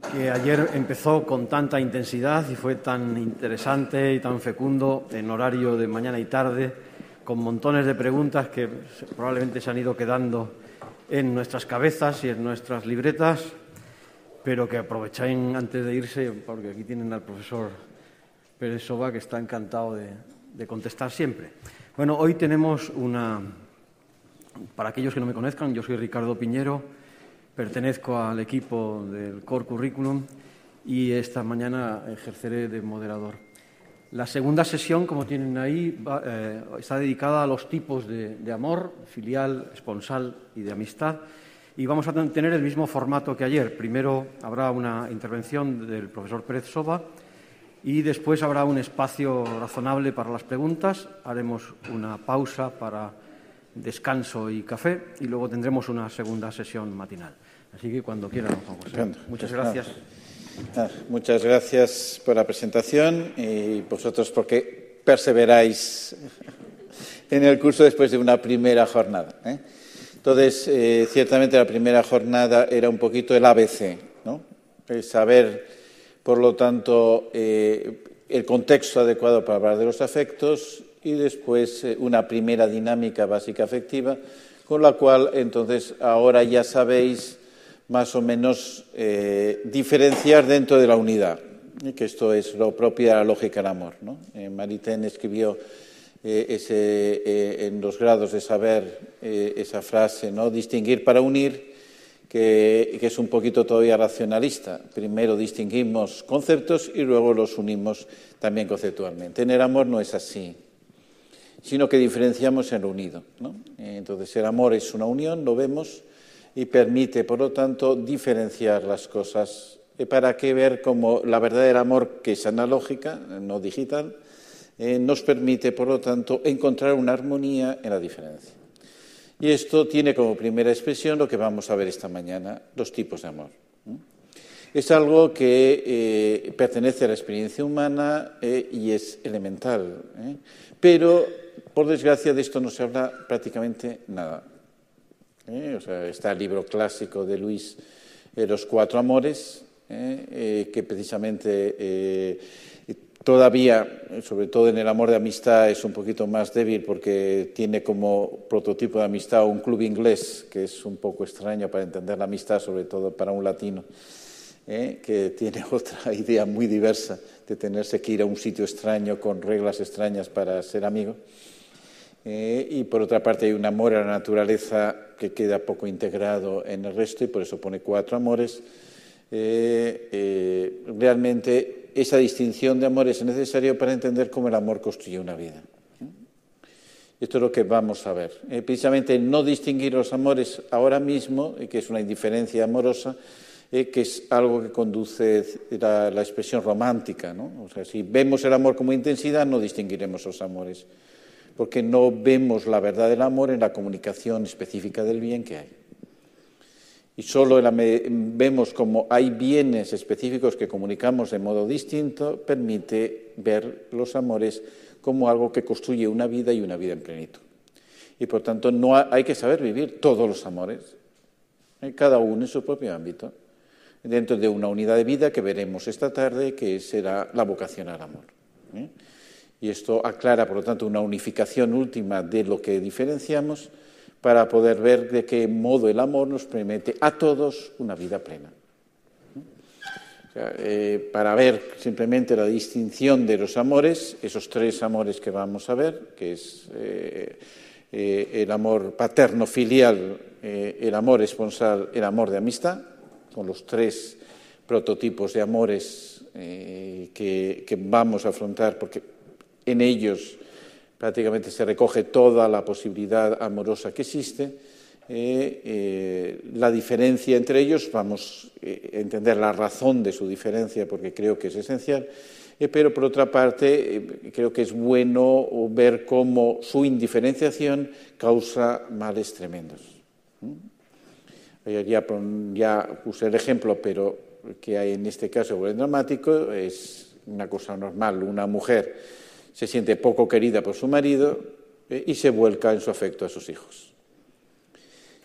que ayer empezó con tanta intensidad y fue tan interesante y tan fecundo en horario de mañana y tarde, con montones de preguntas que probablemente se han ido quedando en nuestras cabezas y en nuestras libretas, pero que aprovechen antes de irse, porque aquí tienen al profesor Pérez Soba, que está encantado de, de contestar siempre. Bueno, hoy tenemos una, para aquellos que no me conozcan, yo soy Ricardo Piñero, pertenezco al equipo del Core Curriculum y esta mañana ejerceré de moderador. La segunda sesión, como tienen ahí, eh, está dedicada a los tipos de, de, amor, filial, esponsal y de amistad. Y vamos a tener el mismo formato que ayer. Primero habrá una intervención del profesor Pérez Soba y después habrá un espacio razonable para las preguntas. Haremos una pausa para descanso y café y luego tendremos una segunda sesión matinal. Así que cuando quieran, Juan José. Muchas gracias. Ah, muchas gracias por la presentación y vosotros porque perseveráis en el curso después de una primera jornada. ¿eh? Entonces, eh, ciertamente la primera jornada era un poquito el ABC, ¿no? El saber, por lo tanto, eh, el contexto adecuado para hablar de los afectos y después eh, una primera dinámica básica afectiva, con la cual entonces ahora ya sabéis más o menos eh, diferenciar dentro de la unidad, que esto es lo propio de la lógica del amor. ¿no? Eh, Maritain escribió eh, ese, eh, en los grados de saber eh, esa frase, ¿no? distinguir para unir, que, que, es un poquito todavía racionalista. Primero distinguimos conceptos y luego los unimos también conceptualmente. En el amor no es así, sino que diferenciamos en lo unido. ¿no? Entonces el amor es una unión, lo vemos y permite, por lo tanto, diferenciar las cosas para que ver cómo la verdadera amor, que es analógica, no digital, eh, nos permite, por lo tanto, encontrar una armonía en la diferencia. Y esto tiene como primera expresión lo que vamos a ver esta mañana, los tipos de amor. Es algo que eh, pertenece a la experiencia humana eh, y es elemental, ¿eh? pero por desgracia de esto no se habla prácticamente nada. ¿Eh? O sea, está el libro clásico de Luis, eh, Los Cuatro Amores, ¿eh? que precisamente todavía, sobre todo en el amor de amistad, es un poquito más débil porque tiene como prototipo de amistad un club inglés, que es un poco extraño para entender la amistad, sobre todo para un latino. ¿Eh? que tiene otra idea muy diversa de tenerse que ir a un sitio extraño con reglas extrañas para ser amigo. Eh, y por otra parte hay un amor a la naturaleza que queda poco integrado en el resto y por eso pone cuatro amores. Eh, eh, realmente esa distinción de amores es necesaria para entender cómo el amor construye una vida. Esto es lo que vamos a ver. Eh, precisamente no distinguir los amores ahora mismo, que es una indiferencia amorosa, que es algo que conduce a la expresión romántica. ¿no? O sea, si vemos el amor como intensidad, no distinguiremos los amores porque no vemos la verdad del amor en la comunicación específica del bien que hay. Y solo la, vemos como hay bienes específicos que comunicamos de modo distinto, permite ver los amores como algo que construye una vida y una vida en plenitud. Y por tanto no hay que saber vivir todos los amores, cada uno en su propio ámbito, dentro de una unidad de vida que veremos esta tarde, que será la vocación al amor. ¿eh? Y esto aclara, por lo tanto, una unificación última de lo que diferenciamos para poder ver de qué modo el amor nos permite a todos una vida plena. Eh, para ver simplemente la distinción de los amores, esos tres amores que vamos a ver, que es eh, eh, el amor paterno-filial, el amor esponsal, el amor de amistad, con los tres prototipos de amores que, que vamos a afrontar, porque en ellos prácticamente se recoge toda la posibilidad amorosa que existe. Eh, eh, la diferencia entre ellos, vamos eh, a entender la razón de su diferencia porque creo que es esencial, eh, pero por otra parte eh, creo que es bueno ver cómo su indiferenciación causa males tremendos. Ya, ya puse el ejemplo, pero que hay en este caso el dramático es una cosa normal. Una mujer se siente poco querida por su marido eh, y se vuelca en su afecto a sus hijos.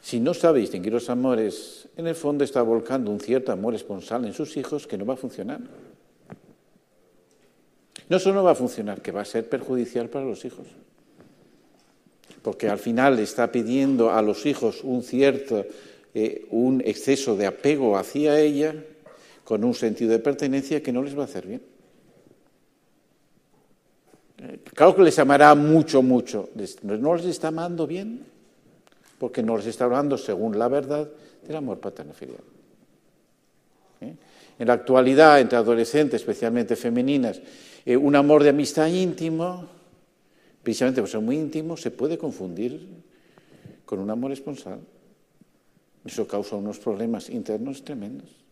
si no sabe distinguir los amores, en el fondo está volcando un cierto amor esponsal en sus hijos que no va a funcionar. No solo no va a funcionar, que va a ser perjudicial para los hijos. Porque al final está pidiendo a los hijos un cierto, eh, un exceso de apego hacia ella, con un sentido de pertenencia que no les va a hacer bien. Claro que les amará mucho, mucho. No les está amando bien, porque no les está hablando según la verdad del amor paterno filial. ¿Eh? En la actualidad, entre adolescentes, especialmente femeninas, eh, un amor de amistad íntimo, precisamente por ser muy íntimo, se puede confundir con un amor esponsal. Eso causa unos problemas internos tremendos.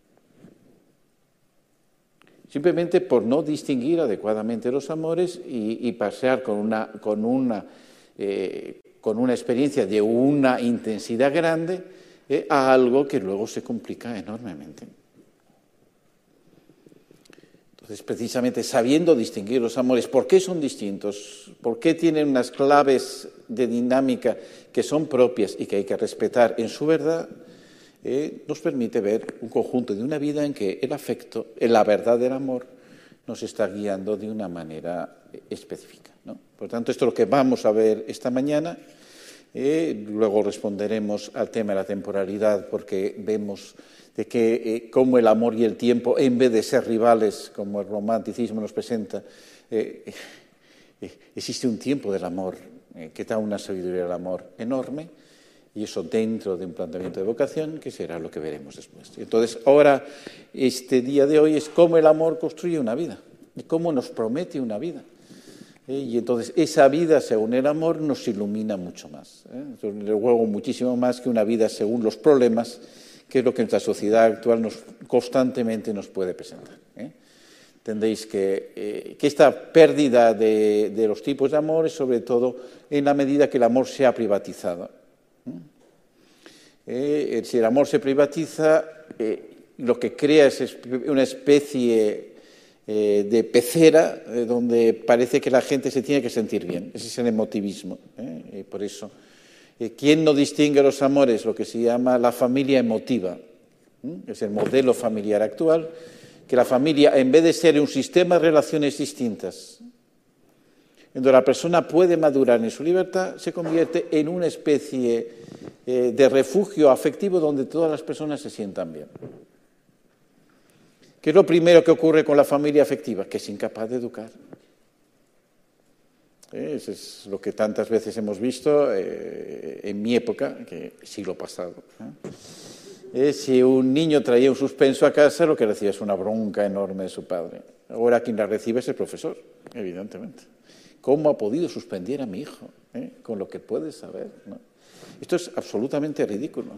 Simplemente por no distinguir adecuadamente los amores y, pasear con una, con, una, eh, con una experiencia de una intensidad grande eh, a algo que luego se complica enormemente. Entonces, precisamente sabiendo distinguir los amores, ¿por qué son distintos? ¿Por qué tienen unas claves de dinámica que son propias y que hay que respetar en su verdad? Eh, nos permite ver un conjunto de una vida en que el afecto, la verdad del amor, nos está guiando de una manera específica. Por tanto, esto es lo que vamos a ver esta mañana. Eh, luego responderemos al tema de la temporalidad porque vemos de que eh, como el amor y el tiempo, en vez de ser rivales, como el romanticismo nos presenta, eh, eh, existe un tiempo del amor que da una sabiduría del amor enorme, y eso dentro de un planteamiento de vocación, que será lo que veremos después. Entonces, ahora, este día de hoy es cómo el amor construye una vida, y cómo nos promete una vida. Y entonces esa vida según el amor nos ilumina mucho más. ¿eh? Luego muchísimo más que una vida según los problemas que es lo que nuestra sociedad actual nos, constantemente nos puede presentar. ¿eh? Entendéis que, eh, esta pérdida de, los tipos de amor es sobre todo en la medida que el amor se ha privatizado. ¿Eh? si el amor se privatiza, lo que crea es una especie de pecera donde parece que la gente se tiene que sentir bien. Ese es el emotivismo. por eso eh, ¿Quién no distingue los amores? Lo que se llama la familia emotiva. Es el modelo familiar actual, que la familia, en vez de ser un sistema de relaciones distintas, donde la persona puede madurar en su libertad, se convierte en una especie eh, de refugio afectivo donde todas las personas se sientan bien. ¿Qué es lo primero que ocurre con la familia afectiva? Que es incapaz de educar. ¿eh? Eso es lo que tantas veces hemos visto eh, en mi época, que siglo pasado. si un niño traía un suspenso a casa, lo que recibía es una bronca enorme de su padre. Ahora quien la recibe es el profesor, evidentemente. ¿Cómo ha podido suspender a mi hijo? Con lo que puede saber. Esto es absolutamente ridículo.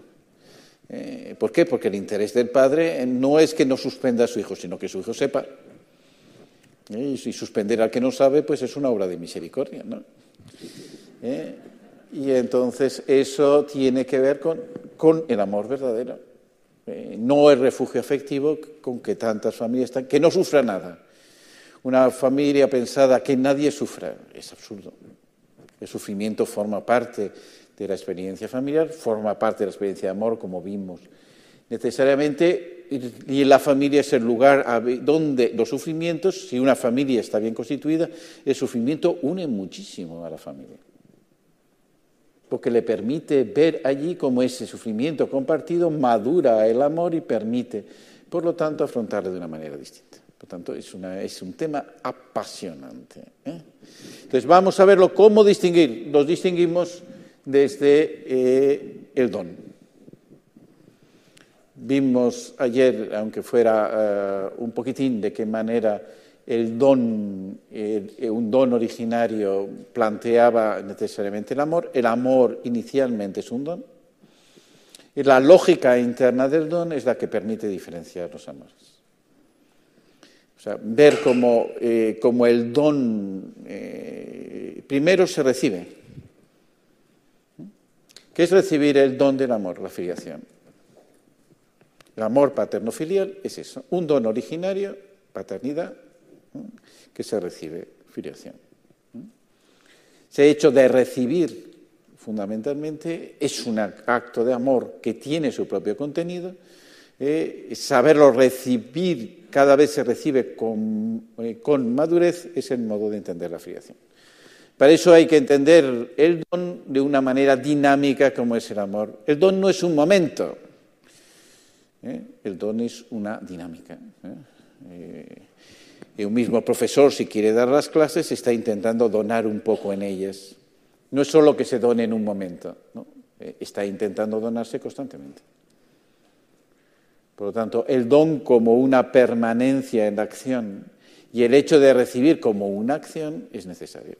¿Por qué? Porque el interés del padre no es que no suspenda a su hijo, sino que su hijo sepa ¿Eh? Y suspender al que no sabe, pues es una obra de misericordia. ¿no? ¿Eh? Y entonces eso tiene que ver con, con el amor verdadero. ¿Eh? no el refugio afectivo con que tantas familias están, que no sufra nada. Una familia pensada que nadie sufra es absurdo. El sufrimiento forma parte de la experiencia familiar, forma parte de la experiencia de amor, como vimos. Necesariamente y la familia es el lugar donde los sufrimientos, si una familia está bien constituida, el sufrimiento une muchísimo a la familia. Porque le permite ver allí cómo ese sufrimiento compartido madura el amor y permite, por lo tanto, afrontarlo de una manera distinta. Por tanto, es, un tema apasionante. ¿eh? Entonces, vamos a verlo cómo distinguir. Los distinguimos desde eh, el don. Vimos ayer, aunque fuera eh, un poquitín, de qué manera el don, un don originario planteaba necesariamente el amor. El amor inicialmente es un don. Y la lógica interna del don es la que permite diferenciar los amores. Sea, ver cómo, eh, el don eh, primero se recibe. ¿Qué es recibir el don del amor? La filiación. El amor paterno-filial es eso, un don originario, paternidad, que se recibe, filiación. Ese hecho de recibir fundamentalmente, es un acto de amor que tiene su propio contenido, eh, saberlo recibir, cada vez se recibe con, eh, con madurez, es el modo de entender la filiación. Para eso hay que entender el don de una manera dinámica como es el amor. El don no es un momento, ¿eh? el don es una dinámica. Y un mismo profesor, si quiere dar las clases, está intentando donar un poco en ellas. No es solo que se done en un momento. Eh, está intentando donarse constantemente. Por lo tanto, el don como una permanencia en la acción y el hecho de recibir como una acción es necesario.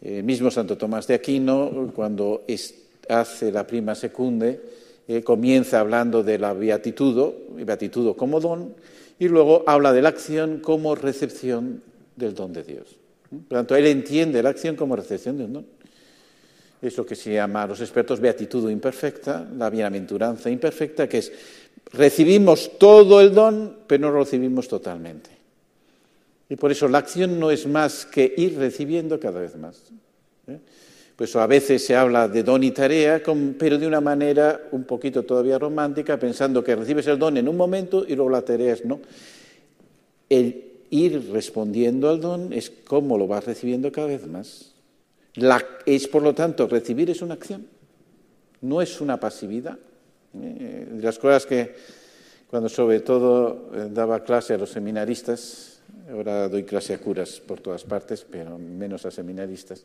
El mismo Santo Tomás de Aquino, cuando hace la prima secunde, eh, comienza hablando de la beatitudo, beatitudo como don, y luego habla de la acción como recepción del don de Dios. Por lo tanto, él entiende la acción como recepción de un don. Es lo que se llama a los expertos beatitudo imperfecta, la bienaventuranza imperfecta, que es recibimos todo el don, pero no lo recibimos totalmente. Y por eso la acción no es más que ir recibiendo cada vez más. Pues a veces se habla de don y tarea, pero de una manera un poquito todavía romántica, pensando que recibes el don en un momento y luego la tarea es no. El ir respondiendo al don es cómo lo vas recibiendo cada vez más. es, por lo tanto, recibir es una acción, no es una pasividad. Eh, de las cosas que, cuando sobre todo eh, daba clase a los seminaristas, ahora doy clase a curas por todas partes, pero menos a seminaristas,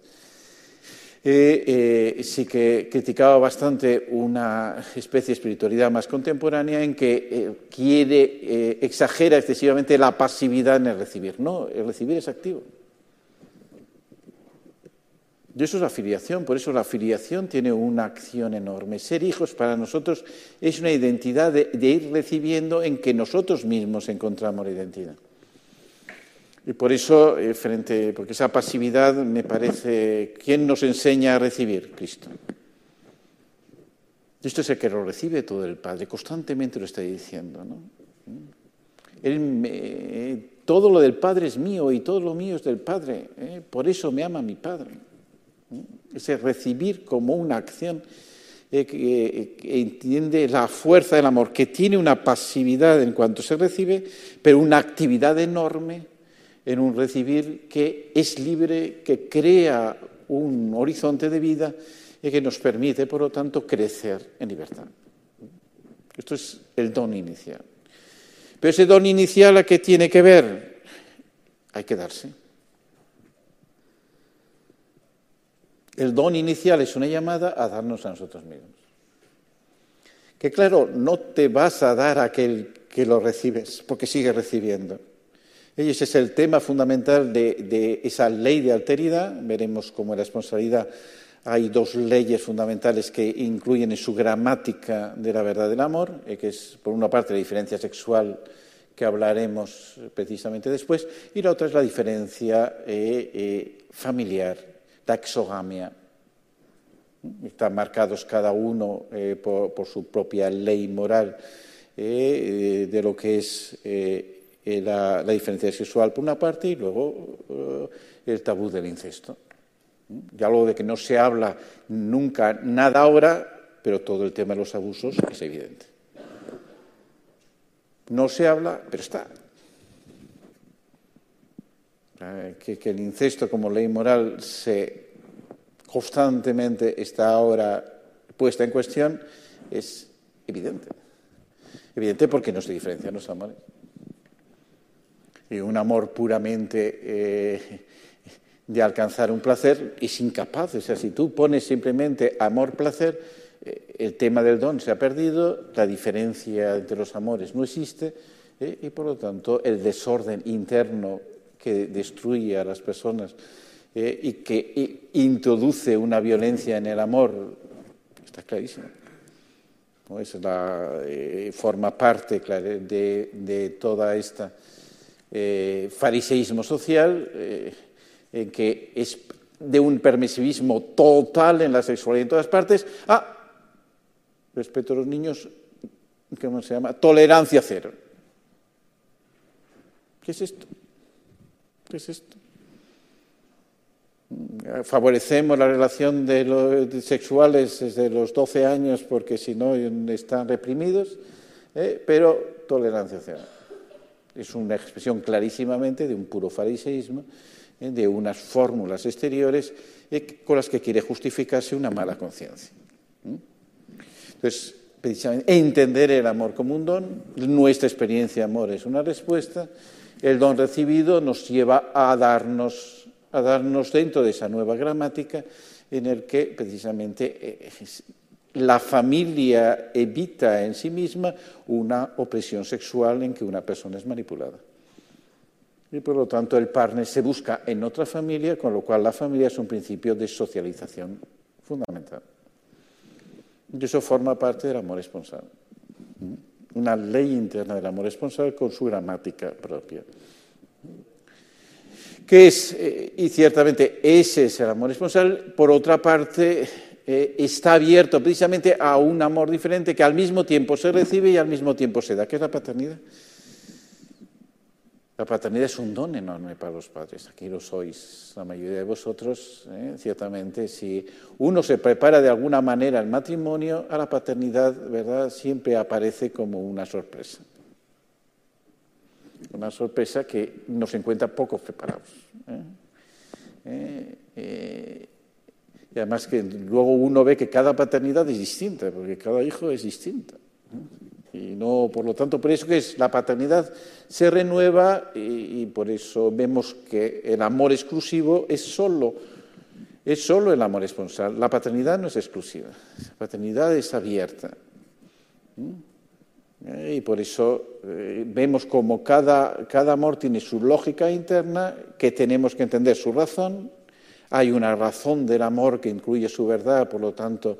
eh, sí que criticaba bastante una especie de espiritualidad más contemporánea en que eh, quiere, eh, exagera excesivamente la pasividad en el recibir. No, el recibir es activo. Y eso es la filiación, por eso la filiación tiene una acción enorme. Ser hijos para nosotros es una identidad de ir recibiendo en que nosotros mismos encontramos la identidad. Y por eso, eh, frente, porque esa pasividad me parece, ¿quién nos enseña a recibir? Cristo. Esto es el que lo recibe todo el Padre, constantemente lo está diciendo. ¿no? Él todo lo del Padre es mío y todo lo mío es del Padre. ¿eh? Por eso me ama mi Padre. Ese recibir como una acción eh, que, que, entiende la fuerza del amor, que tiene una pasividad en cuanto se recibe, pero una actividad enorme en un recibir que es libre, que crea un horizonte de vida y que nos permite, por lo tanto, crecer en libertad. Esto es el don inicial. Pero ese don inicial, ¿a qué tiene que ver? Hay que darse. El don inicial es una llamada a darnos a nosotros mismos. Que claro, no te vas a dar a aquel que lo recibes, porque sigue recibiendo. Ese es el tema fundamental de, esa ley de alteridad. Veremos cómo en la responsabilidad hay dos leyes fundamentales que incluyen en su gramática de la verdad del amor, eh, que es, por una parte, la diferencia sexual que hablaremos precisamente después, y la otra es la diferencia eh, eh, familiar, la exogamia. Están marcados cada uno por, su propia ley moral de lo que es eh, la, diferencia sexual por una parte y luego eh, el tabú del incesto. Ya algo de que no se habla nunca nada ahora, pero todo el tema de los abusos es evidente. No se habla, pero está. Que, que el incesto como ley moral se constantemente está ahora puesta en cuestión es evidente. Evidente porque no se diferencian los amores un amor puramente eh, de alcanzar un placer es incapaz. O sea, si tú pones simplemente amor-placer, eh, el tema del don se ha perdido, la diferencia entre los amores no existe eh, y por lo tanto el desorden interno que destruye a las personas y que introduce una violencia en el amor está clarísimo. Es la, forma parte de toda esta eh, fariseísmo social, eh, en que es de un permisivismo total en la sexualidad en todas partes, a, respecto a los niños, ¿cómo se llama? Tolerancia cero. ¿Qué es esto? ¿Qué es esto? favorecemos la relación de los sexuales desde los 12 años porque si no están reprimidos, ¿eh? pero tolerancia cero. Es una expresión clarísimamente de un puro fariseísmo, ¿eh? de unas fórmulas exteriores ¿eh? con las que quiere justificarse una mala conciencia. Entonces, precisamente, entender el amor como un don, nuestra experiencia de amor es una respuesta, el don recibido nos lleva a darnos, a darnos dentro de esa nueva gramática en el que precisamente eh, la familia evita en sí misma una opresión sexual en que una persona es manipulada. Y por lo tanto el partner se busca en otra familia, con lo cual la familia es un principio de socialización fundamental. Y eso forma parte del amor esponsal una ley interna del amor esponsal con su gramática propia. Que es, eh, y ciertamente ese es el amor esponsal, por otra parte, eh, está abierto precisamente a un amor diferente que al mismo tiempo se recibe y al mismo tiempo se da, que es la paternidad. La paternidad es un don enorme para los padres. Aquí lo sois, la mayoría de vosotros, ¿eh? ciertamente. Si uno se prepara de alguna manera al matrimonio, a la paternidad, ¿verdad? Siempre aparece como una sorpresa. Una sorpresa que nos encuentra poco preparados. ¿eh? ¿Eh? y además que luego uno ve que cada paternidad es distinta, porque cada hijo es distinto. Y no, por lo tanto, por eso que es la paternidad se renueva y, por eso vemos que el amor exclusivo es solo, es solo el amor esponsal. La paternidad no es exclusiva, la paternidad es abierta. ¿Mm? Y por eso eh, vemos como cada, cada amor tiene su lógica interna, que tenemos que entender su razón. Hay una razón del amor que incluye su verdad, por lo tanto,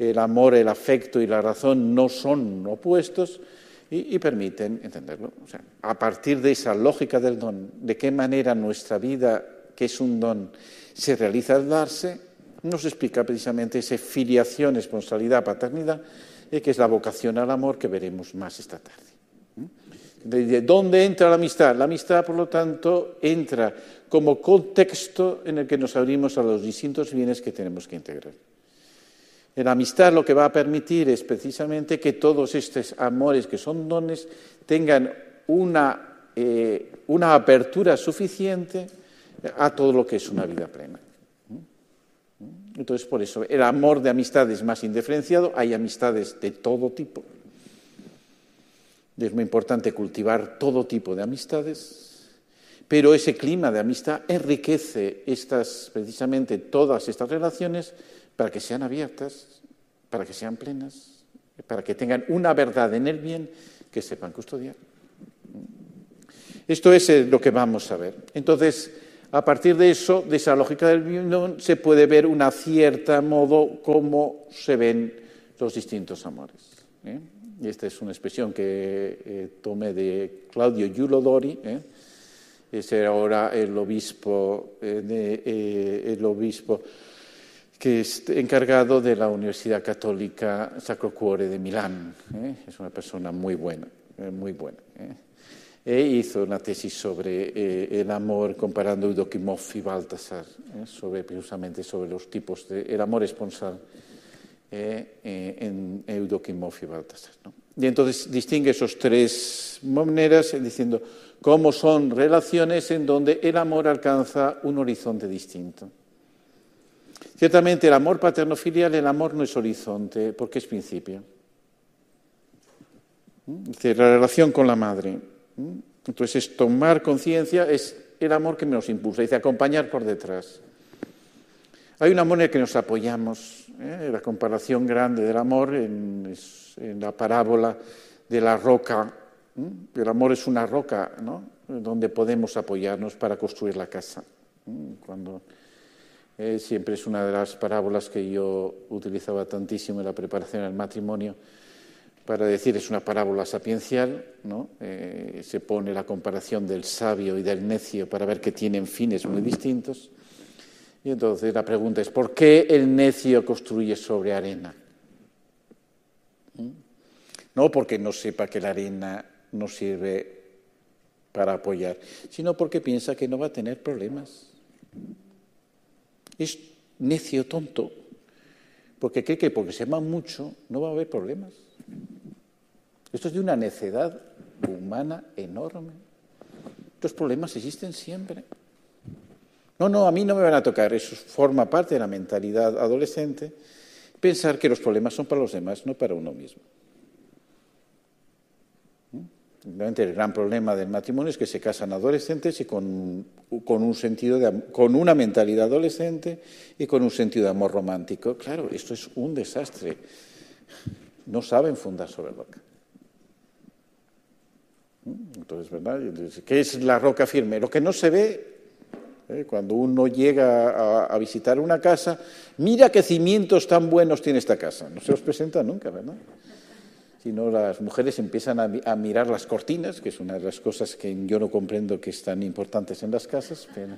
el amor, el afecto y la razón no son opuestos y, permiten entenderlo. a partir de esa lógica del don, de qué manera nuestra vida, que es un don, se realiza al darse, nos explica precisamente esa filiación, responsabilidad, paternidad, eh, que es la vocación al amor que veremos más esta tarde. ¿De dónde entra la amistad? La amistad, por lo tanto, entra como contexto en el que nos abrimos a los distintos bienes que tenemos que integrar. La amistad lo que va a permitir es precisamente que todos estos amores que son dones tengan una, eh, una apertura suficiente a todo lo que es una vida plena. Entonces, por eso, el amor de amistad es más indiferenciado, hay amistades de todo tipo. Es muy importante cultivar todo tipo de amistades, pero ese clima de amistad enriquece estas, precisamente todas estas relaciones para que sean abiertas, para que sean plenas, para que tengan una verdad en el bien que sepan custodiar. Esto es eh, lo que vamos a ver. Entonces, a partir de eso, de esa lógica del bien, se puede ver una cierta modo cómo se ven los distintos amores. ¿eh? Y esta es una expresión que eh, tomé de Claudio Giulodori, ¿eh? es ahora el obispo, el obispo que es encargado de la Universidad Católica Sacro Cuore de Milán. ¿eh? Es una persona muy buena, eh, muy buena. ¿eh? E hizo una tesis sobre el amor comparando Eudoquimov y Baltasar, sobre, precisamente sobre los tipos de el amor esponsal en Eudoquimov y Baltasar. Y entonces distingue esos tres maneras diciendo cómo son relaciones en donde el amor alcanza un horizonte distinto. Ciertamente el amor paterno-filial, el amor no es horizonte, porque es principio. ¿Mm? la relación con la madre. ¿Mm? Entonces es tomar conciencia, es el amor que nos impulsa, dice acompañar por detrás. Hay un amor en el que nos apoyamos, ¿eh? la comparación grande del amor en, la parábola de la roca. ¿Mm? El amor es una roca, ¿no? Donde podemos apoyarnos para construir la casa. Cuando eh, siempre es una de las parábolas que yo utilizaba tantísimo en la preparación del matrimonio para decir es una parábola sapiencial, ¿no? Eh, se pone la comparación del sabio y del necio para ver que tienen fines muy distintos. Y entonces la pregunta es, ¿por qué el necio construye sobre arena? ¿Mm? No porque no sepa que la arena no sirve para apoyar, sino porque piensa que no va a tener problemas. Es necio, tonto, porque cree que porque se ama mucho no va a haber problemas. Esto es de una necedad humana enorme. Los problemas existen siempre. No, no, a mí no me van a tocar. Eso forma parte de la mentalidad adolescente. Pensar que los problemas son para los demás, no para uno mismo. El gran problema del matrimonio es que se casan adolescentes y con, un sentido de, con una mentalidad adolescente y con un sentido de amor romántico. Claro, esto es un desastre. No saben fundar sobre roca. Entonces, ¿verdad? ¿Qué es la roca firme? Lo que no se ve ¿eh? cuando uno llega a, visitar una casa, mira qué cimientos tan buenos tiene esta casa. No se los presenta nunca, ¿verdad? Sino las mujeres empiezan a, mirar las cortinas, que es una de las cosas que yo no comprendo que están importantes en las casas, pero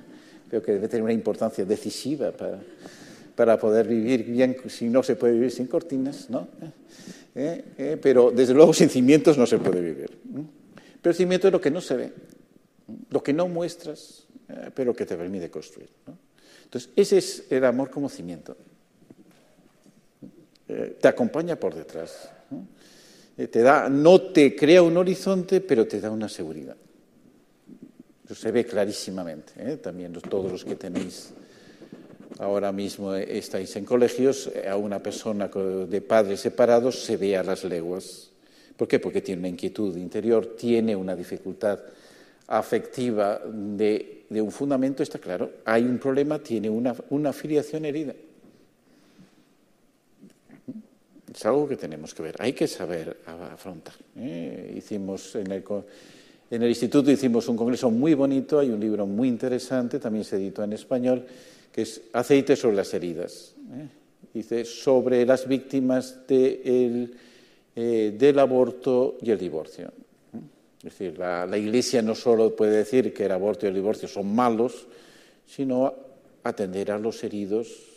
creo que debe tener una importancia decisiva para, para poder vivir bien, si no se puede vivir sin cortinas, ¿no? ¿Eh? ¿Eh? pero desde luego sin cimientos no se puede vivir. Pero el cimiento es lo que no se ve, lo que no muestras, eh, pero que te permite construir. Entonces, ese es el amor como cimiento. Eh, te acompaña por detrás. Eh, te da, no te crea un horizonte, pero te da una seguridad. Se ve clarísimamente. También todos los que tenéis ahora mismo estáis en colegios, a una persona de padres separados se ve a las leguas ¿Por qué? Porque tiene una inquietud interior, tiene una dificultad afectiva de, un fundamento, está claro. Hay un problema, tiene una, una filiación herida. Es algo que tenemos que ver, hay que saber afrontar. ¿eh? Hicimos en el, en el instituto hicimos un congreso muy bonito, hay un libro muy interesante, también se editó en español, que es Aceite sobre las heridas. ¿eh? Dice sobre las víctimas eh, del aborto y el divorcio. Es decir, la, Iglesia no solo puede decir que el aborto y el divorcio son malos, sino atender a los heridos,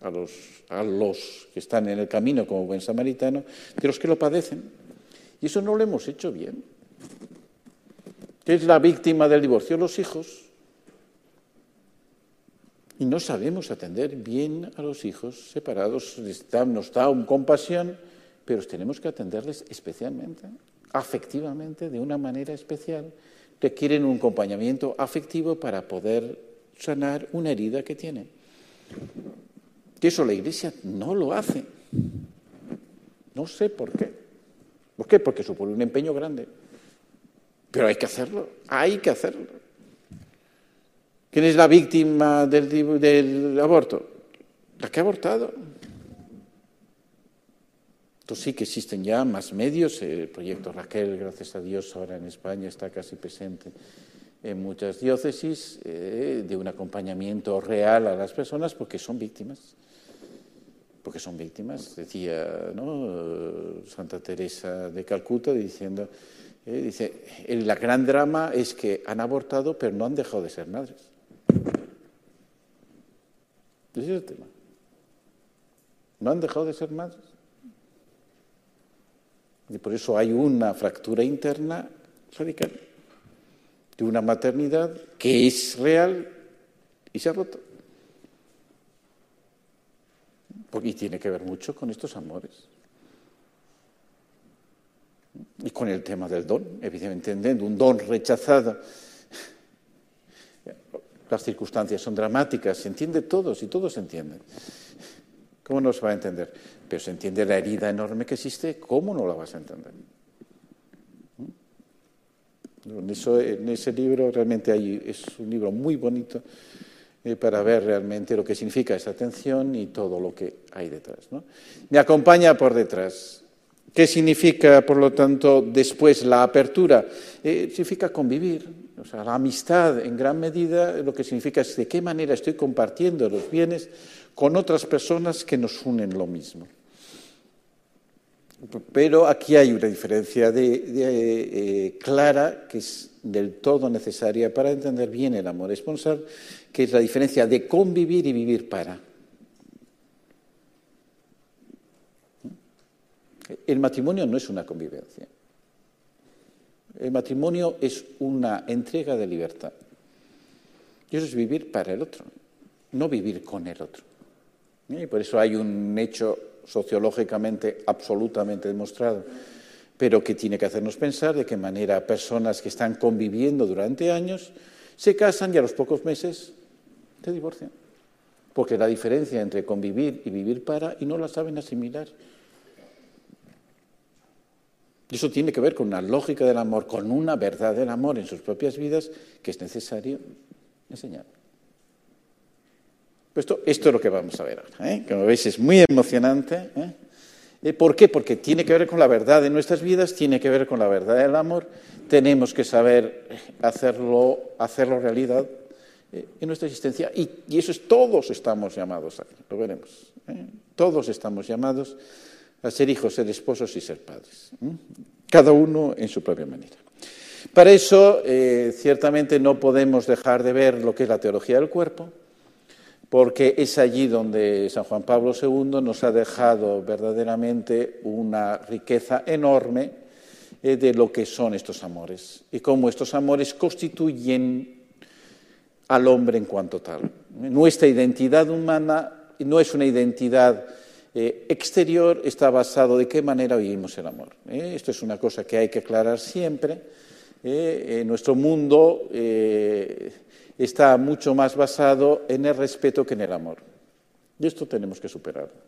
a los, a los que están en el camino como buen samaritano, de los que lo padecen. Y eso no lo hemos hecho bien. ¿Qué es la víctima del divorcio? Los hijos. Y no sabemos atender bien a los hijos separados. Nos da un compasión pero tenemos que atenderles especialmente, afectivamente, de una manera especial. Requieren un acompañamiento afectivo para poder sanar una herida que tienen. Y eso la Iglesia no lo hace. No sé por qué. ¿Por qué? Porque supone un empeño grande. Pero hay que hacerlo, hay que hacerlo. ¿Quién es la víctima del, aborto? La que ha abortado sí que existen ya más medios. El proyecto Raquel, gracias a Dios, ahora en España está casi presente en muchas diócesis, eh, de un acompañamiento real a las personas porque son víctimas. Porque son víctimas, decía. Santa Teresa de Calcuta diciendo, eh, dice, el gran drama es que han abortado pero no han dejado de ser madres. Ese es el tema. No han dejado de ser madres. Y por eso hay una fractura interna radical de una maternidad que es real y se ha roto. Porque tiene que ver mucho con estos amores. Y con el tema del don, evidentemente, un don rechazado. Las circunstancias son dramáticas, se entiende todo, si todo se entiende. ¿Cómo no se va a entender? Pero se entiende la herida enorme que existe, ¿cómo no la vas a entender? ¿Mm? En, ese libro realmente hay, es un libro muy bonito eh, para ver realmente lo que significa esa atención y todo lo que hay detrás. Me acompaña por detrás. ¿Qué significa, por lo tanto, después la apertura? Eh, significa convivir. O sea, la amistad, en gran medida, lo que significa es de qué manera estoy compartiendo los bienes con otras personas que nos unen lo mismo. Pero aquí hay una diferencia eh, clara que es del todo necesaria para entender bien el amor esponsal, que es la diferencia de convivir y vivir para. El matrimonio no es una convivencia. El matrimonio es una entrega de libertad. Y eso es vivir para el otro. no vivir con el otro. Y por eso hay un hecho sociológicamente absolutamente demostrado, pero que tiene que hacernos pensar de qué manera personas que están conviviendo durante años se casan y a los pocos meses se divorcian. Porque la diferencia entre convivir y vivir para y no la saben asimilar. Y eso tiene que ver con una lógica del amor, con una verdad del amor en sus propias vidas que es necesario enseñar. Esto, esto es lo que vamos a ver ahora. ¿eh? Como veis, es muy emocionante. ¿eh? ¿eh? ¿Por qué? Porque tiene que ver con la verdad de nuestras vidas, tiene que ver con la verdad del amor. Tenemos que saber hacerlo, hacerlo realidad eh, en nuestra existencia. Y, eso es, todos estamos llamados a lo veremos. ¿eh? Todos estamos llamados a ser hijos, ser esposos y ser padres. Cada uno en su propia manera. Para eso, ciertamente no podemos dejar de ver lo que es la teología del cuerpo porque es allí donde San Juan Pablo II nos ha dejado verdaderamente una riqueza enorme eh, de lo que son estos amores y cómo estos amores constituyen al hombre en cuanto tal. Nuestra identidad humana no es una identidad eh, exterior, está basado de qué manera vivimos el amor. Eh. Esto es una cosa que hay que aclarar siempre. en nuestro mundo está mucho más basado en el respeto que en el amor. Y esto tenemos que superarlo.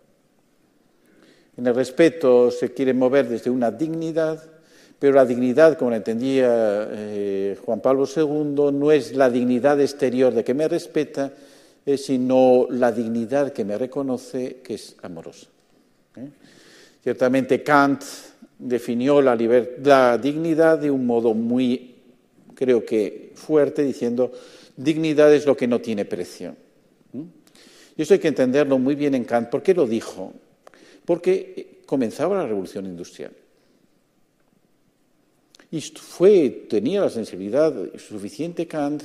En el respeto se quiere mover desde una dignidad, pero la dignidad, como la entendía eh, Juan Pablo II, no es la dignidad exterior de que me respeta, eh, sino la dignidad que me reconoce, que es amorosa. ¿eh? Ciertamente Kant definió la, la dignidad de un modo muy, creo que fuerte, diciendo Dignidad es lo que no tiene precio. Y eso hay que entenderlo muy bien en Kant. ¿Por qué lo dijo? Porque comenzaba la revolución industrial. Y fue, tenía la sensibilidad suficiente Kant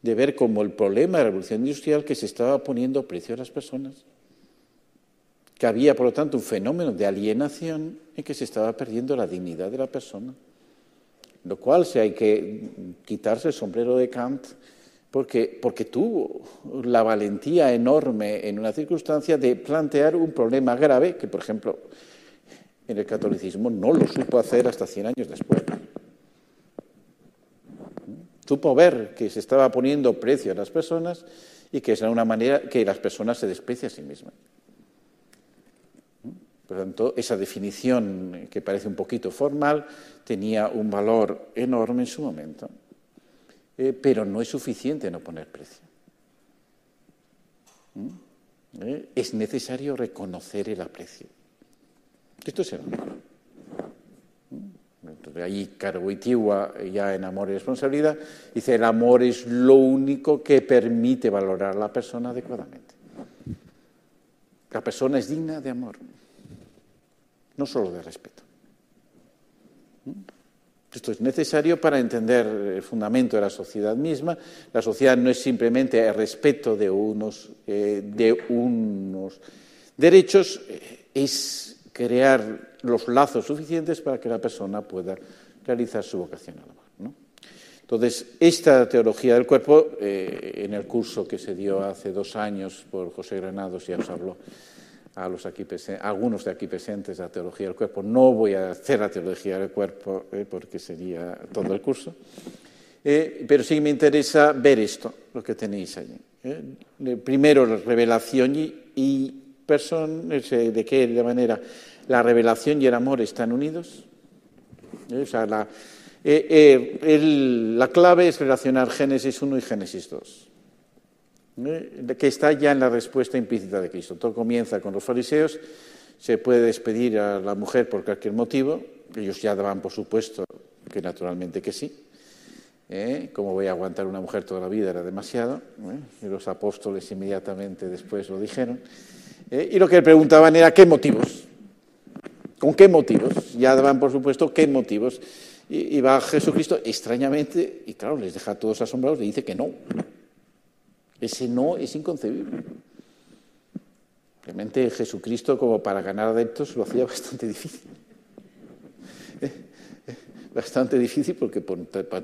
de ver como el problema de la revolución industrial que se estaba poniendo precio a las personas, que había, por lo tanto, un fenómeno de alienación en que se estaba perdiendo la dignidad de la persona. Lo cual, si hay que quitarse el sombrero de Kant, porque, porque tuvo la valentía enorme en una circunstancia de plantear un problema grave que, por ejemplo, en el catolicismo no lo supo hacer hasta 100 años después. Supo ver que se estaba poniendo precio a las personas y que es una manera que las personas se desprecian a sí mismas. Por lo tanto, esa definición, que parece un poquito formal, tenía un valor enorme en su momento. Eh, pero no es suficiente no poner precio. ¿Mm? ¿Eh? Es necesario reconocer el aprecio. Esto es el amor. ¿Mm? Entonces, ahí Carhuitiwa, ya en Amor y Responsabilidad, dice, el amor es lo único que permite valorar a la persona adecuadamente. La persona es digna de amor, no solo de respeto. ¿Mm? Esto es necesario para entender el fundamento de la sociedad misma. La sociedad no es simplemente el respeto de unos, eh, de unos derechos, eh, es crear los lazos suficientes para que la persona pueda realizar su vocación al amor. Entonces, esta teología del cuerpo, eh, en el curso que se dio hace dos años por José Granados, ya os habló a, los aquí algunos de aquí presentes la teología del cuerpo. No voy a hacer la teología del cuerpo eh, porque sería todo el curso, eh, pero sí me interesa ver esto, lo que tenéis allí. Eh. Primero, la revelación y, y de qué manera la revelación y el amor están unidos. O sea, la, la clave es relacionar Génesis 1 y Génesis 2. ¿eh? que está ya en la respuesta implícita de Cristo. Todo comienza con los fariseos, se puede despedir a la mujer por cualquier motivo, ellos ya daban por supuesto que naturalmente que sí. ¿eh? ¿Cómo voy a aguantar una mujer toda la vida? Era demasiado. ¿eh? Y los apóstoles inmediatamente después lo dijeron. Y lo que preguntaban era qué motivos. ¿Con qué motivos? Ya daban por supuesto qué motivos. Y, va Jesucristo extrañamente, y claro, les deja a todos asombrados, le dice que no. Ese no es inconcebible. Realmente Jesucristo, como para ganar adeptos, lo hacía bastante difícil. Bastante difícil porque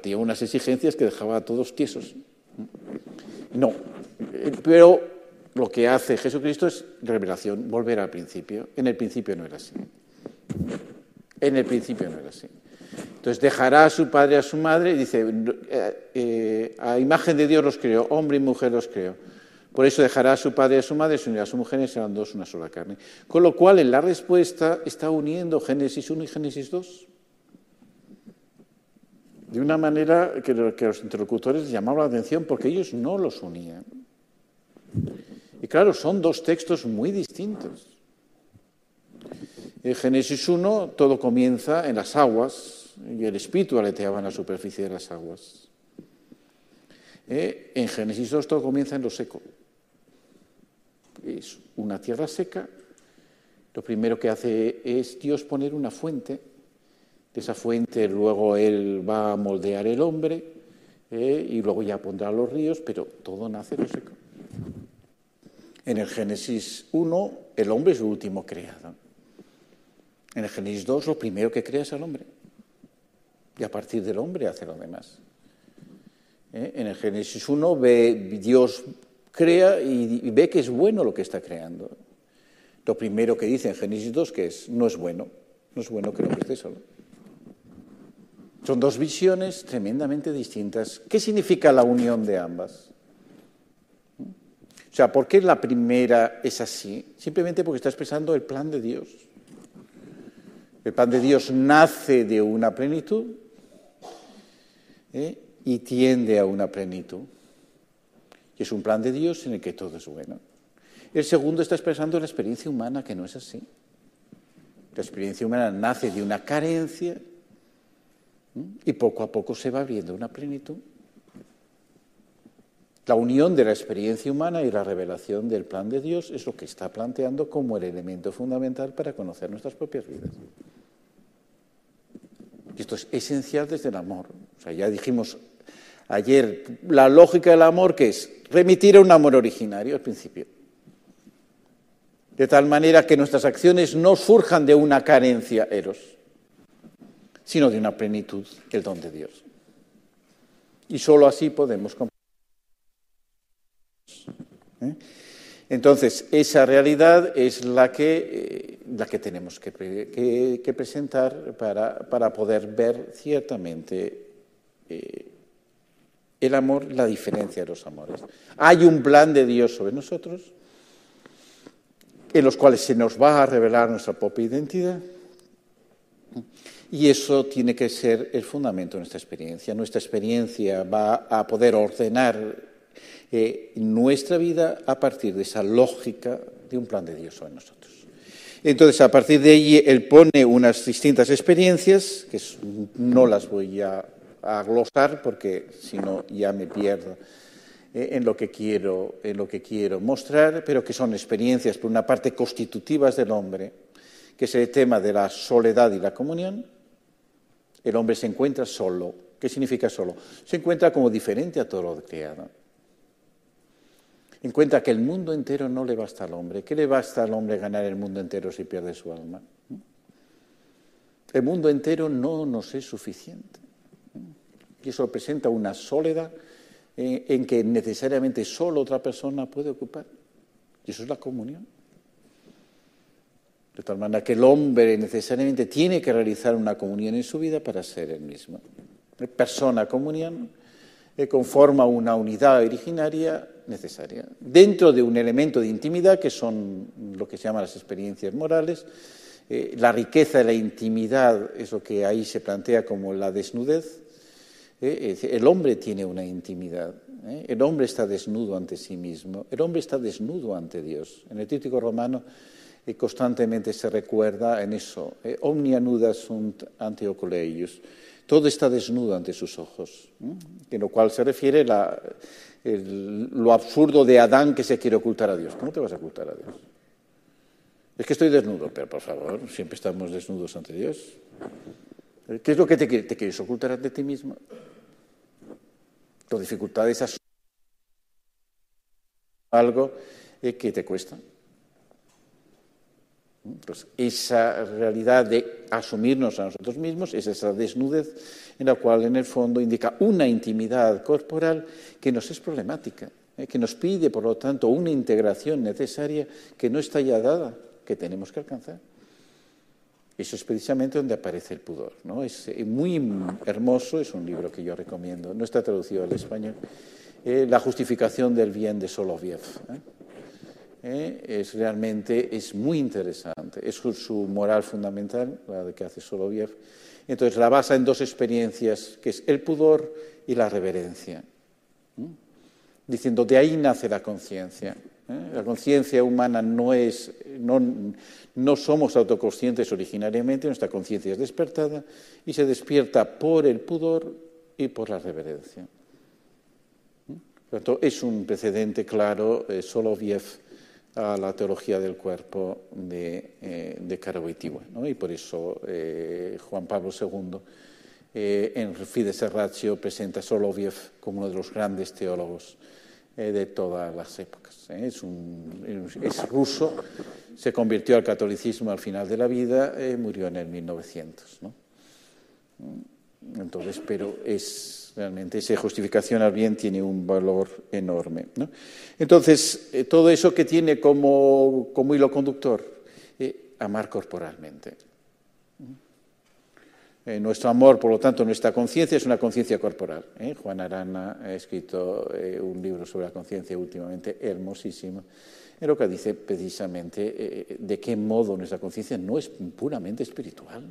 tenía unas exigencias que dejaba a todos tiesos. No, pero lo que hace Jesucristo es revelación, volver al principio. En el principio no era así. En el principio no era así. Entonces dejará a su padre y a su madre y dice, eh, eh, a imagen de Dios los creó, hombre y mujer los creó. Por eso dejará a su padre y a su madre, se unirá a su mujer y serán dos una sola carne. Con lo cual, en la respuesta está uniendo Génesis 1 y Génesis 2. De una manera que, los interlocutores llamaban la atención porque ellos no los unían. Y claro, son dos textos muy distintos. En Génesis 1 todo comienza en las aguas y el espíritu aleteaba en la superficie de las aguas. Eh, en Génesis 2 todo comienza en lo seco. Es una tierra seca. Lo primero que hace es Dios poner una fuente. De esa fuente luego Él va a moldear el hombre eh, y luego ya pondrá los ríos, pero todo nace en lo seco. En el Génesis 1, el hombre es el último creado. En el Génesis 2, lo primero que crea es al hombre. Y a partir del hombre hace lo demás. ¿Eh? En el Génesis 1 ve, Dios crea y, ve que es bueno lo que está creando. Lo primero que dice en Génesis 2 que es, no es bueno, no es bueno que el hombre esté solo. Son dos visiones tremendamente distintas. ¿Qué significa la unión de ambas? O sea, ¿por qué la primera es así? Simplemente porque está expresando el plan de Dios. El plan de Dios nace de una plenitud ¿eh? y tiende a una plenitud. Y es un plan de Dios en el que todo es bueno. El segundo está expresando la experiencia humana, que no es así. La experiencia humana nace de una carencia y poco a poco se va abriendo una plenitud. La unión de la experiencia humana y la revelación del plan de Dios es lo que está planteando como el elemento fundamental para conocer nuestras propias vidas. Y esto es esencial desde el amor. Ya dijimos ayer la lógica del amor que es remitir a un amor originario al principio. De tal manera que nuestras acciones no surjan de una carencia eros, sino de una plenitud, el don de Dios. Y sólo así podemos ¿eh? Entonces, esa realidad es la que, eh, la que tenemos que, presentar para, poder ver ciertamente eh, el amor, la diferencia de los amores. Hay un plan de Dios sobre nosotros, en los cuales se nos va a revelar nuestra propia identidad. Y eso tiene que ser el fundamento de nuestra experiencia. Nuestra experiencia va a poder ordenar nuestra vida a partir de esa lógica de un plan de Dios sobre nosotros. Entonces, a partir de ahí, él pone unas distintas experiencias, que no las voy a, a glosar porque si no ya me pierdo eh, en lo, que quiero, en lo que quiero mostrar, pero que son experiencias, por una parte, constitutivas del hombre, que es el tema de la soledad y la comunión. El hombre se encuentra solo. ¿Qué significa solo? Se encuentra como diferente a todo lo creado encuentra que el mundo entero no le basta al hombre. ¿Qué le basta al hombre ganar el mundo entero si pierde su alma? El mundo entero no nos es suficiente. Y eso presenta una soledad en que necesariamente solo otra persona puede ocupar. Y eso es la comunión. De tal manera que el hombre necesariamente tiene que realizar una comunión en su vida para ser el mismo. Persona, comunión, eh, conforma una unidad originaria necesaria, dentro de un elemento de intimidad que son lo que se llaman las experiencias morales. Eh, la riqueza de la intimidad es lo que ahí se plantea como la desnudez. Eh, el hombre tiene una intimidad, el hombre está desnudo ante sí mismo, el hombre está desnudo ante Dios. En el tríptico romano constantemente se recuerda en eso, omnia nuda sunt ante oculeius. Todo está desnudo ante sus ojos, en lo cual se refiere la, lo absurdo de Adán que se quiere ocultar a Dios. ¿Cómo te vas a ocultar a Dios? Es que estoy desnudo, pero por favor, siempre estamos desnudos ante Dios. ¿Qué es lo que te, te quieres ocultar ante ti mismo? Tu dificultad es algo eh, que te cuesta. Pues esa realidad de asumirnos a nosotros mismos es esa desnudez en la cual en el fondo indica una intimidad corporal que nos es problemática. ¿eh? que nos pide, por lo tanto, una integración necesaria que no está ya dada, que tenemos que alcanzar. Eso es precisamente donde aparece el pudor. ¿no? Es eh, muy hermoso, es un libro que yo recomiendo, no está traducido al español, eh, La justificación del bien de Soloviev. Es realmente es muy interesante, es su, moral fundamental, la de que hace Soloviev. Entonces la basa en dos experiencias, que es el pudor y la reverencia diciendo de ahí nace la conciencia. ¿eh? La conciencia humana no es, no, somos autoconscientes originariamente, nuestra conciencia es despertada y se despierta por el pudor y por la reverencia. ¿Eh? Por tanto, es un precedente claro, eh, Soloviev, a la teología del cuerpo de, eh, de Y por eso Juan Pablo II en Fides Ratio presenta a Soloviev como uno de los grandes teólogos eh, de todas las épocas. ¿eh? Es, un, es, ruso, se convirtió al catolicismo al final de la vida, eh, murió en el 1900. ¿no? Entonces, pero es realmente esa justificación al bien tiene un valor enorme. ¿no? Entonces, todo eso que tiene como, hilo conductor, amar corporalmente. Eh, nuestro amor, por lo tanto, nuestra conciencia es una conciencia corporal. ¿eh? Juan Arana ha escrito eh, un libro sobre la conciencia últimamente hermosísimo, en lo que dice precisamente de qué modo nuestra conciencia no es puramente espiritual.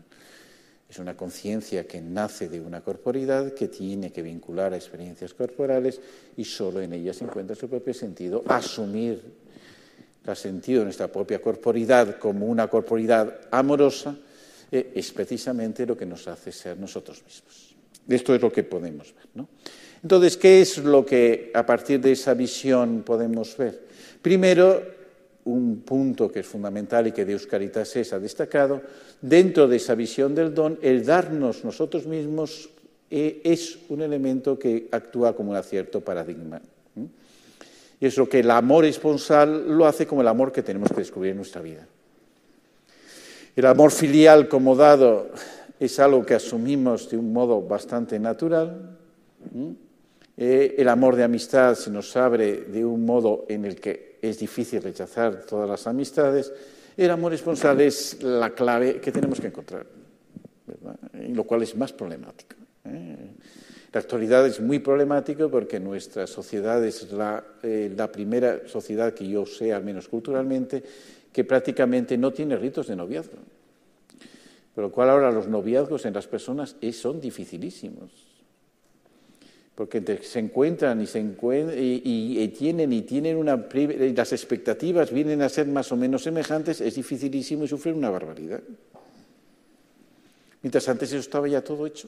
Es una conciencia que nace de una corporidad que tiene que vincular a experiencias corporales y solo en ella se encuentra su propio sentido. Asumir el sentido de nuestra propia corporidad como una corporidad amorosa eh, es precisamente lo que nos hace ser nosotros mismos. Esto es lo que podemos ver. ¿no? Entonces, ¿qué es lo que a partir de esa visión podemos ver? Primero, un punto que es fundamental y que Deus Caritas es ha destacado, dentro de esa visión del don, el darnos nosotros mismos eh, es un elemento que actúa como un cierto paradigma. Y es lo que el amor esponsal lo hace como el amor que tenemos que descubrir en nuestra vida. El amor filial como dado es algo que asumimos de un modo bastante natural. Eh, el amor de amistad se nos abre de un modo en el que es difícil rechazar todas las amistades. El amor responsable es la clave que tenemos que encontrar, lo cual es más problemático. ¿eh? La actualidad es muy problemática porque nuestra sociedad es la, eh, la primera sociedad que yo sé, al menos culturalmente, que prácticamente no tiene ritos de noviazgo. Por lo cual ahora los noviazgos en las personas son dificilísimos. Porque se encuentran y, se y, tienen y tienen una y las expectativas vienen a ser más o menos semejantes, es dificilísimo y sufrir una barbaridad. Mientras antes eso estaba ya todo hecho.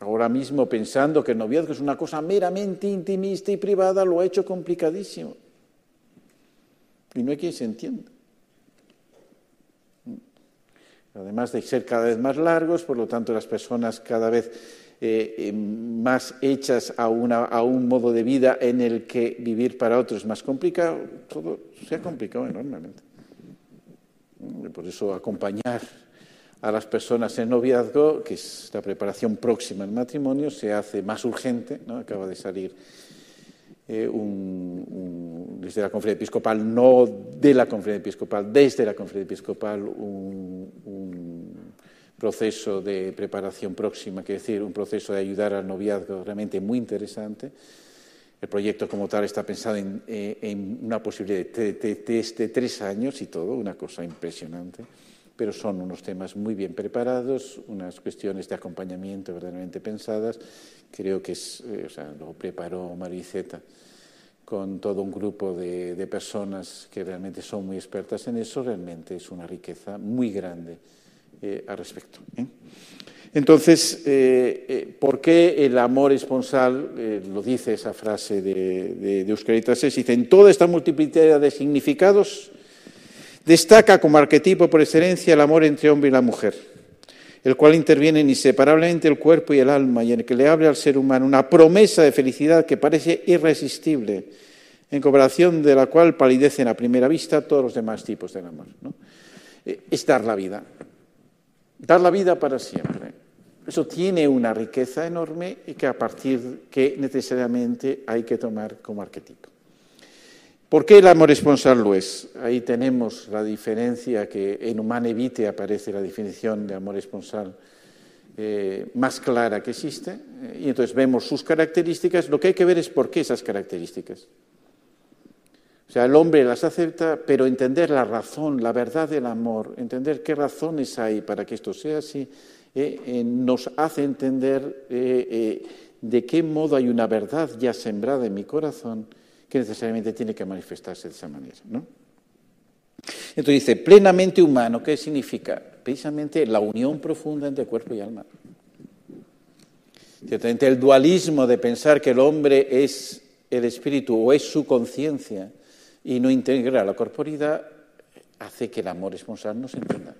Ahora mismo pensando que el noviazgo es una cosa meramente intimista y privada, lo ha hecho complicadísimo. Y no hay quien se entienda. Además de ser cada vez más largos, por lo tanto las personas cada vez eh, eh, más hechas a, a, un modo de vida en el que vivir para otros es más complicado, todo se ha complicado enormemente. Por eso acompañar a las personas en noviazgo, que es la preparación próxima al matrimonio, se hace más urgente. ¿no? Acaba de salir eh, desde la conferencia episcopal, no de la conferencia episcopal, desde la conferencia episcopal, un, proceso de preparación próxima, que decir, un proceso de ayudar al noviazgo realmente muy interesante. El proyecto como tal está pensado en, eh, una posibilidad de, de, tres años y todo, una cosa impresionante, pero son unos temas muy bien preparados, unas cuestiones de acompañamiento verdaderamente pensadas. Creo que es, eh, o sea, lo preparó Mariceta con todo un grupo de, personas que realmente son muy expertas en eso, realmente es una riqueza muy grande eh, al respecto. ¿eh? Entonces, eh, ¿por qué el amor esponsal, lo dice esa frase de, de, de Euscaritas, dice, en toda esta multiplicidad de significados, destaca como arquetipo por excelencia el amor entre hombre y la mujer, el cual interviene inseparablemente el cuerpo y el alma y en el que le abre al ser humano una promesa de felicidad que parece irresistible en comparación de la cual palidecen a primera vista todos los demás tipos de amor. Eh, es dar la vida, dar la vida para siempre. Eso tiene una riqueza enorme y que a partir que necesariamente hay que tomar como arquetipo. ¿Por qué el amor esponsal lo es? Ahí tenemos la diferencia que en Humane Vitae aparece la definición de amor esponsal eh, más clara que existe, eh, y entonces vemos sus características. Lo que hay que ver es por qué esas características. O sea, el hombre las acepta, pero entender la razón, la verdad del amor, entender qué razones hay para que esto sea así, eh, nos hace entender de qué modo hay una verdad ya sembrada en mi corazón que necesariamente tiene que manifestarse de esa manera. ¿no? Entonces dice, plenamente humano, ¿qué significa? Precisamente la unión profunda entre cuerpo y alma. Ciertamente el dualismo de pensar que el hombre es el espíritu o es su conciencia y no integra la corporidad hace que el amor esponsal no se entienda.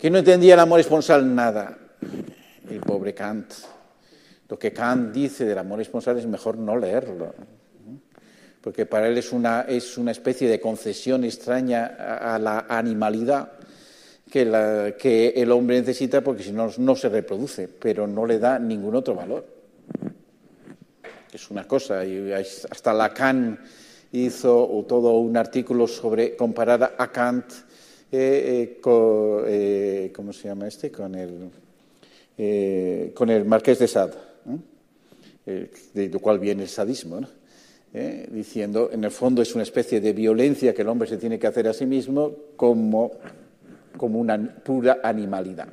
¿Quién no entendía el amor esponsal? Nada. El pobre Kant. Lo que Kant dice del amor esponsal es mejor no leerlo porque para él es una, es una especie de concesión extraña a, la animalidad que, el hombre necesita porque si no, no se reproduce, pero no le da ningún otro valor. Es una cosa, y hasta Lacan hizo todo un artículo sobre comparar a Kant eh, eh, con, eh, ¿cómo se llama este? Con el, con el Marqués de Sade, de lo cual viene el sadismo, ¿no? ¿Eh? diciendo, en el fondo es una especie de violencia que el hombre se tiene que hacer a sí mismo como, una pura animalidad.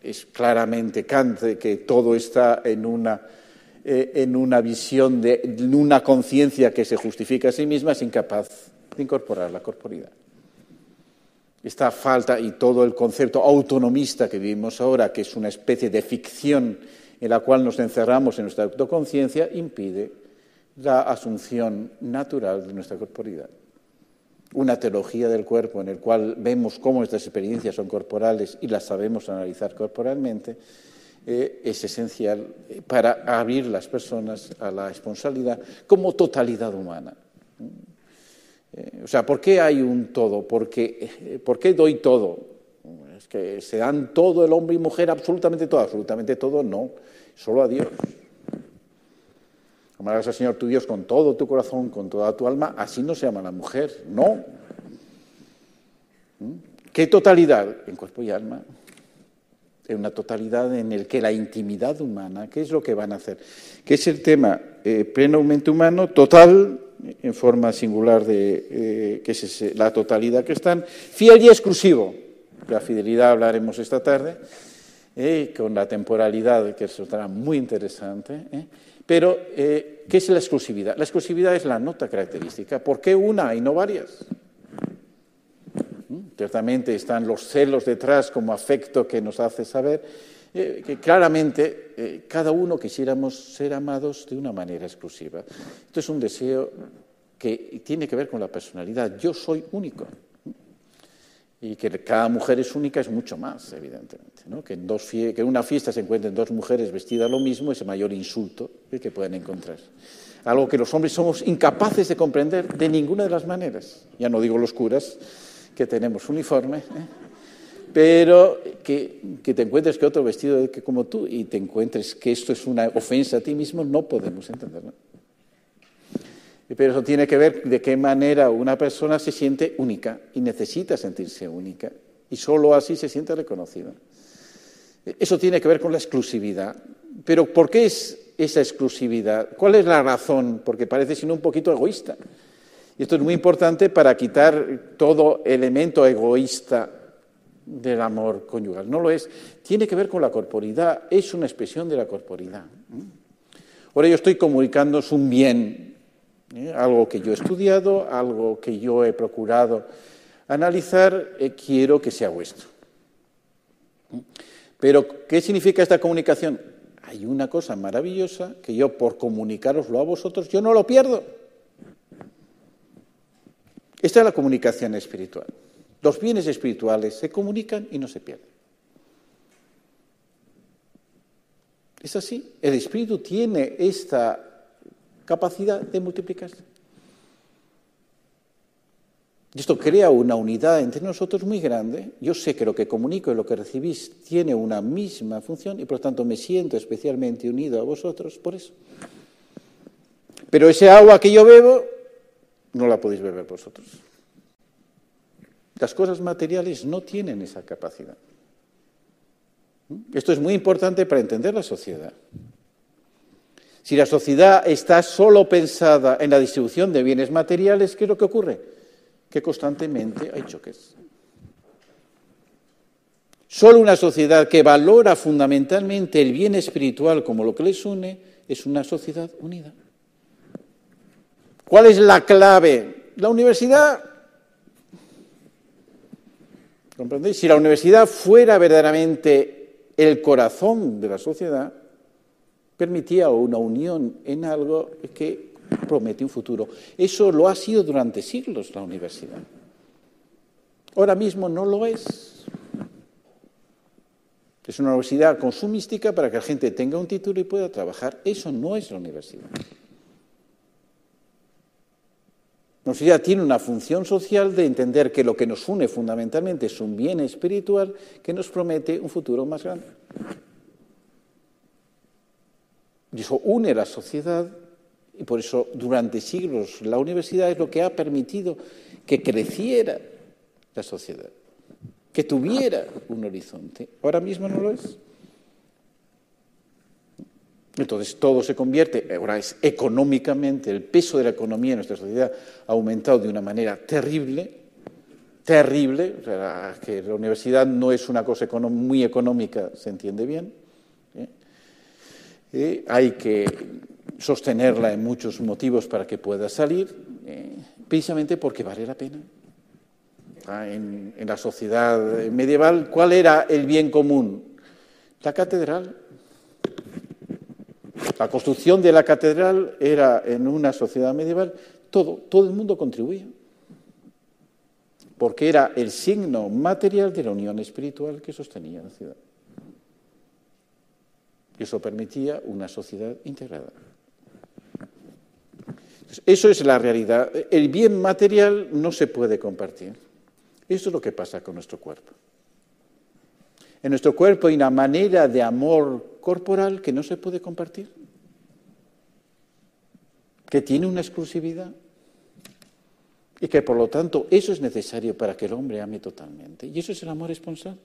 Es claramente Kant que todo está en una, eh, en una visión de una conciencia que se justifica a sí misma, es incapaz de incorporar la corporidad. Esta falta y todo el concepto autonomista que vivimos ahora, que es una especie de ficción en la cual nos encerramos en nuestra autoconciencia, impide la asunción natural de nuestra corporidad. Una teología del cuerpo en el cual vemos cómo nuestras experiencias son corporales y las sabemos analizar corporalmente, eh, es esencial para abrir las personas a la responsabilidad como totalidad humana. Eh, o sea, ¿por qué hay un todo? Porque, eh, ¿Por qué doy todo? Es que se dan todo el hombre y mujer, absolutamente todo, absolutamente todo, no, solo a Dios. Amarás al Señor tu Dios con todo tu corazón, con toda tu alma. Así no se llama la mujer, no. ¿Mm? ¿Qué totalidad? En cuerpo y alma. En una totalidad en el que la intimidad humana, ¿qué es lo que van a hacer? ¿Qué es el tema eh, plenamente humano, total, en forma singular de eh, que es la totalidad que están, fiel y exclusivo. La fidelidad hablaremos esta tarde, eh, con la temporalidad, que resultará muy interesante. Pero, eh, ¿qué es la exclusividad? La exclusividad es la nota característica. ¿Por qué una y no varias? ¿Mm? Ciertamente están los celos detrás como afecto que nos hace saber eh, que claramente eh, cada uno quisiéramos ser amados de una manera exclusiva. Esto es un deseo que tiene que ver con la personalidad. Yo soy único. Y que cada mujer es única es mucho más, evidentemente. ¿no? Que, en que en una fiesta se encuentren dos mujeres vestidas lo mismo es el mayor insulto que pueden encontrar. Algo que los hombres somos incapaces de comprender de ninguna de las maneras. Ya no digo los curas, que tenemos uniforme, ¿eh? pero que, que, te encuentres que otro vestido como tú y te encuentres que esto es una ofensa a ti mismo, no podemos entenderlo. Pero eso tiene que ver de qué manera una persona se siente única y necesita sentirse única y solo así se siente reconocida. Eso tiene que ver con la exclusividad. Pero ¿por qué es esa exclusividad? ¿Cuál es la razón? Porque parece sino un poquito egoísta. Y esto es muy importante para quitar todo elemento egoísta del amor conyugal. No lo es. Tiene que ver con la corporidad. Es una expresión de la corporidad. Ahora yo estoy comunicando un bien ¿eh? algo que yo he estudiado, algo que yo he procurado analizar, eh, quiero que sea vuestro. Pero, ¿qué significa esta comunicación? Hay una cosa maravillosa que yo, por comunicaroslo a vosotros, yo no lo pierdo. Esta es la comunicación espiritual. Los bienes espirituales se comunican y no se pierden. Es así. El espíritu tiene esta capacidad de multiplicarse. Y esto crea una unidad entre nosotros muy grande. Yo sé que lo que comunico y lo que recibís tiene una misma función y por lo tanto me siento especialmente unido a vosotros por eso. Pero ese agua que yo bebo no la podéis beber vosotros. Las cosas materiales no tienen esa capacidad. Esto es muy importante para entender la sociedad. Si la sociedad está solo pensada en la distribución de bienes materiales, ¿qué es lo que ocurre? Que constantemente hay choques. Solo una sociedad que valora fundamentalmente el bien espiritual como lo que les une es una sociedad unida. ¿Cuál es la clave? La universidad. ¿Comprendéis? Si la universidad fuera verdaderamente el corazón de la sociedad, permitía una unión en algo que promete un futuro. Eso lo ha sido durante siglos la universidad. Ahora mismo no lo es. Es una universidad consumística para que la gente tenga un título y pueda trabajar. Eso no es la universidad. La universidad tiene una función social de entender que lo que nos une fundamentalmente es un bien espiritual que nos promete un futuro más grande. Y eso une la sociedad y por eso durante siglos la universidad es lo que ha permitido que creciera la sociedad, que tuviera un horizonte. Ahora mismo no lo es. Entonces todo se convierte, ahora es económicamente, el peso de la economía en nuestra sociedad ha aumentado de una manera terrible, terrible, que la universidad no es una cosa muy económica, se entiende bien, hay que sostenerla en muchos motivos para que pueda salir, eh, precisamente porque vale la pena. Ah, en, la sociedad medieval, ¿cuál era el bien común? La catedral. La construcción de la catedral era en una sociedad medieval, todo, todo el mundo contribuía, porque era el signo material de la unión espiritual que sostenía la ciudad. Eso permitía una sociedad integrada. Eso es la realidad. El bien material no se puede compartir. Eso es lo que pasa con nuestro cuerpo. En nuestro cuerpo hay una manera de amor corporal que no se puede compartir, que tiene una exclusividad y que por lo tanto eso es necesario para que el hombre ame totalmente. Y eso es el amor esponsal.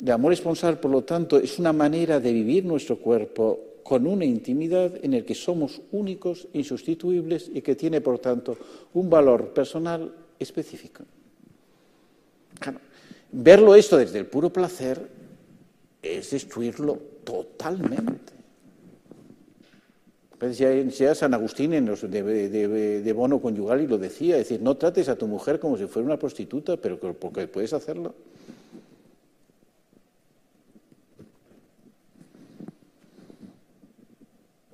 El amor esponsal, por lo tanto, es una manera de vivir nuestro cuerpo con una intimidad en el que somos únicos, insustituibles y que tiene, por tanto, un valor personal específico. verlo esto desde el puro placer es destruirlo totalmente. Ya, San Agustín en los de, bono conyugal y lo decía, es decir, no trates a tu mujer como si fuera una prostituta, pero porque puedes hacerlo.